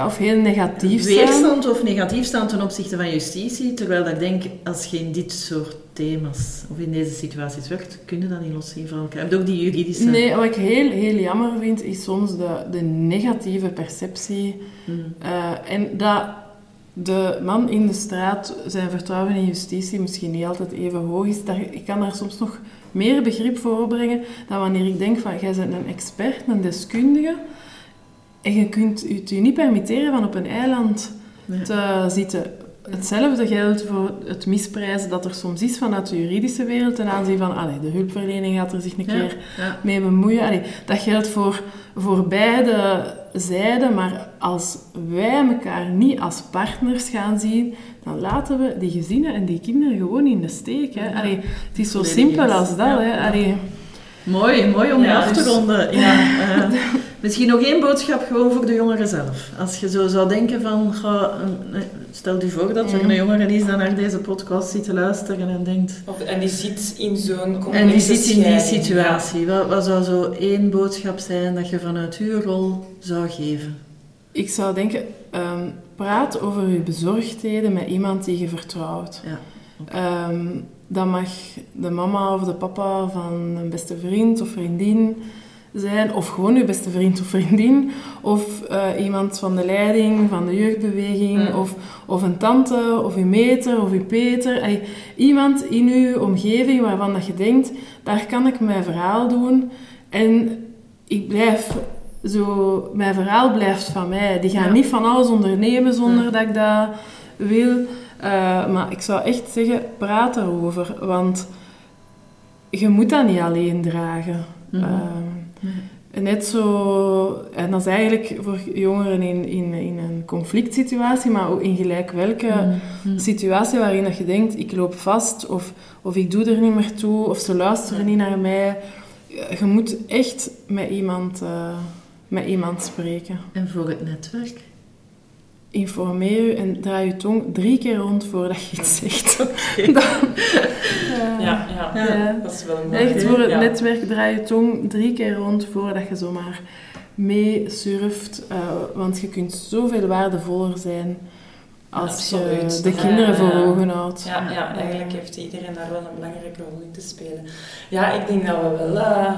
ja, of heel negatief zijn. weerstand of negatief staan ten opzichte van justitie. Terwijl dat ik denk, als je in dit soort thema's of in deze situaties werkt, kun je dat niet loszien van elkaar. Je hebt ook die juridische... Nee, wat ik heel, heel jammer vind, is soms de, de negatieve perceptie. Hmm. Eh, en dat de man in de straat zijn vertrouwen in justitie misschien niet altijd even hoog is. Daar, ik kan daar soms nog meer begrip voor opbrengen dan wanneer ik denk van, jij bent een expert, een deskundige, en je kunt het je niet permitteren van op een eiland te zitten. Hetzelfde geldt voor het misprijzen dat er soms is vanuit de juridische wereld ten aanzien van allee, de hulpverlening gaat er zich een Ja, keer ja. mee bemoeien. Allee, dat geldt voor, voor beide zijden, maar als wij elkaar niet als partners gaan zien, dan laten we die gezinnen en die kinderen gewoon in de steek. Hè. Allee, het is zo simpel als dat. Ja, Hè. Mooi, mooi om je Ja, af te dus- ronden. Ja, <laughs> eh, misschien nog één boodschap gewoon voor de jongeren zelf. Als je zo zou denken van, ga, stel je voor dat er een jongere is die naar deze podcast zit te luisteren en denkt... Of, en die zit in zo'n complexe En die zit in die situatie. Wat, wat zou zo één boodschap zijn dat je vanuit uw rol zou geven? ik zou denken, ehm, praat over je bezorgdheden met iemand die je vertrouwt. Ja. Ehm, dat mag de mama of de papa van een beste vriend of vriendin zijn, of gewoon je beste vriend of vriendin, of eh, iemand van de leiding, van de jeugdbeweging, Mm. of, of een tante, of uw meter, of uw peter. Iemand in uw omgeving waarvan dat je denkt, daar kan ik mijn verhaal doen en ik blijf zo, mijn verhaal blijft van mij. Die gaan Ja. niet van alles ondernemen zonder dat ik dat wil. Eh, maar ik zou echt zeggen, praat erover. Want je moet dat niet alleen dragen. Mhm. Ehm, Net zo, en dat is eigenlijk voor jongeren in, in, in een conflict situatie, maar ook in gelijk welke Mhm. situatie waarin dat je denkt, ik loop vast, of, of ik doe er niet meer toe, of ze luisteren niet naar mij. Je moet echt met iemand, eh, met iemand spreken. En voor het netwerk? Informeer je en draai je tong drie keer rond voordat je iets <laughs> zegt. <laughs> Dan, eh, Ja, ja. ja. dat is wel een Echt voor het netwerk draai je tong drie keer rond voordat je zomaar mee surft. eh, want je kunt zoveel waardevoller zijn als je de kinderen voor ogen houdt. Ja, ja, eigenlijk heeft iedereen daar wel een belangrijke rol in te spelen. Ja, ik denk dat we wel eh,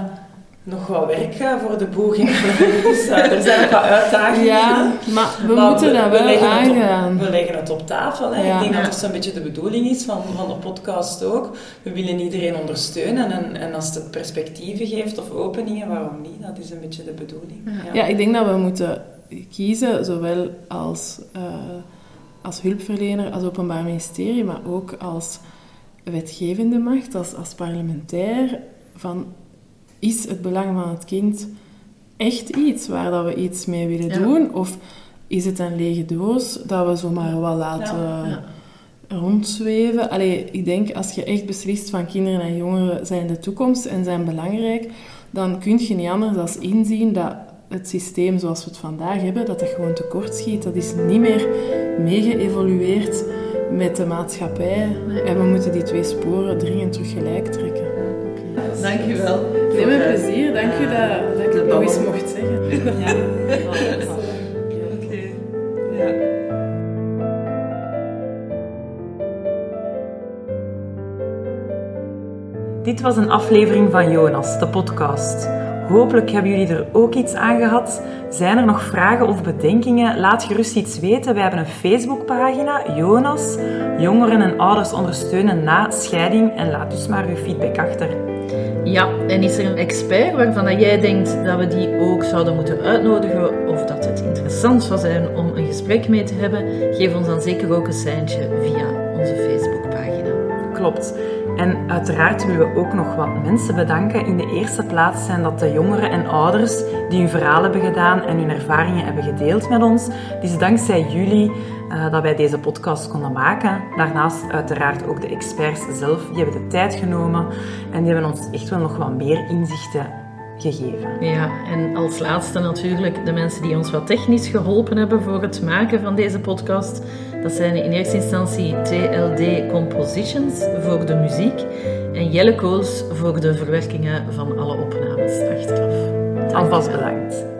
nog wat werk eh, voor de boeg hebben. Dus <laughs> eh, er zijn nog wat uitdagingen. Ja, maar we Maar moeten dat wel leggen het op- aangaan. we leggen het op tafel. Hè. Ja. Ik denk Ja. dat dat zo'n beetje de bedoeling is van, van de podcast ook. We willen iedereen ondersteunen en, en als het perspectieven geeft of openingen, waarom niet? Dat is een beetje de bedoeling. Ja, ik denk dat we moeten kiezen, zowel als, uh, als hulpverlener, als openbaar ministerie, maar ook als wetgevende macht, als, als parlementair, van is het belang van het kind echt iets waar dat we iets mee willen doen? Of is het een lege doos dat we zomaar wel laten ja, rondzweven? Allee, ik denk als je echt beslist van kinderen en jongeren zijn de toekomst en zijn belangrijk, dan kun je niet anders dan inzien dat het systeem zoals we het vandaag hebben, dat dat gewoon tekort schiet. Dat is niet meer meegeëvolueerd met de maatschappij. En we moeten die twee sporen dringend terug gelijk trekken. Dank je wel. Nee, met plezier. Dank je dat, dat ik het nog eens mocht zeggen. Ja. Oké. <laughs> Ja. Dit was een aflevering van Jonas, de podcast. Hopelijk hebben jullie er ook iets aan gehad. Zijn er nog vragen of bedenkingen? Laat gerust iets weten. Wij hebben een Facebookpagina, Jonas, jongeren en ouders ondersteunen na scheiding. En laat dus maar uw feedback achter. Ja, en is er een expert waarvan jij denkt dat we die ook zouden moeten uitnodigen of dat het interessant zou zijn om een gesprek mee te hebben? Geef ons dan zeker ook een seintje via onze Facebookpagina. Klopt. En uiteraard willen we ook nog wat mensen bedanken. In de eerste plaats zijn dat de jongeren en ouders die hun verhaal hebben gedaan en hun ervaringen hebben gedeeld met ons. Is dankzij jullie uh, dat wij deze podcast konden maken. Daarnaast uiteraard ook de experts zelf. Die hebben de tijd genomen en die hebben ons echt wel nog wat meer inzichten gegeven. Ja, en als laatste natuurlijk de mensen die ons wat technisch geholpen hebben voor het maken van deze podcast. Dat zijn in eerste instantie TLD Compositions voor de muziek en Jelle Kools voor de verwerkingen van alle opnames achteraf. Alvast bedankt.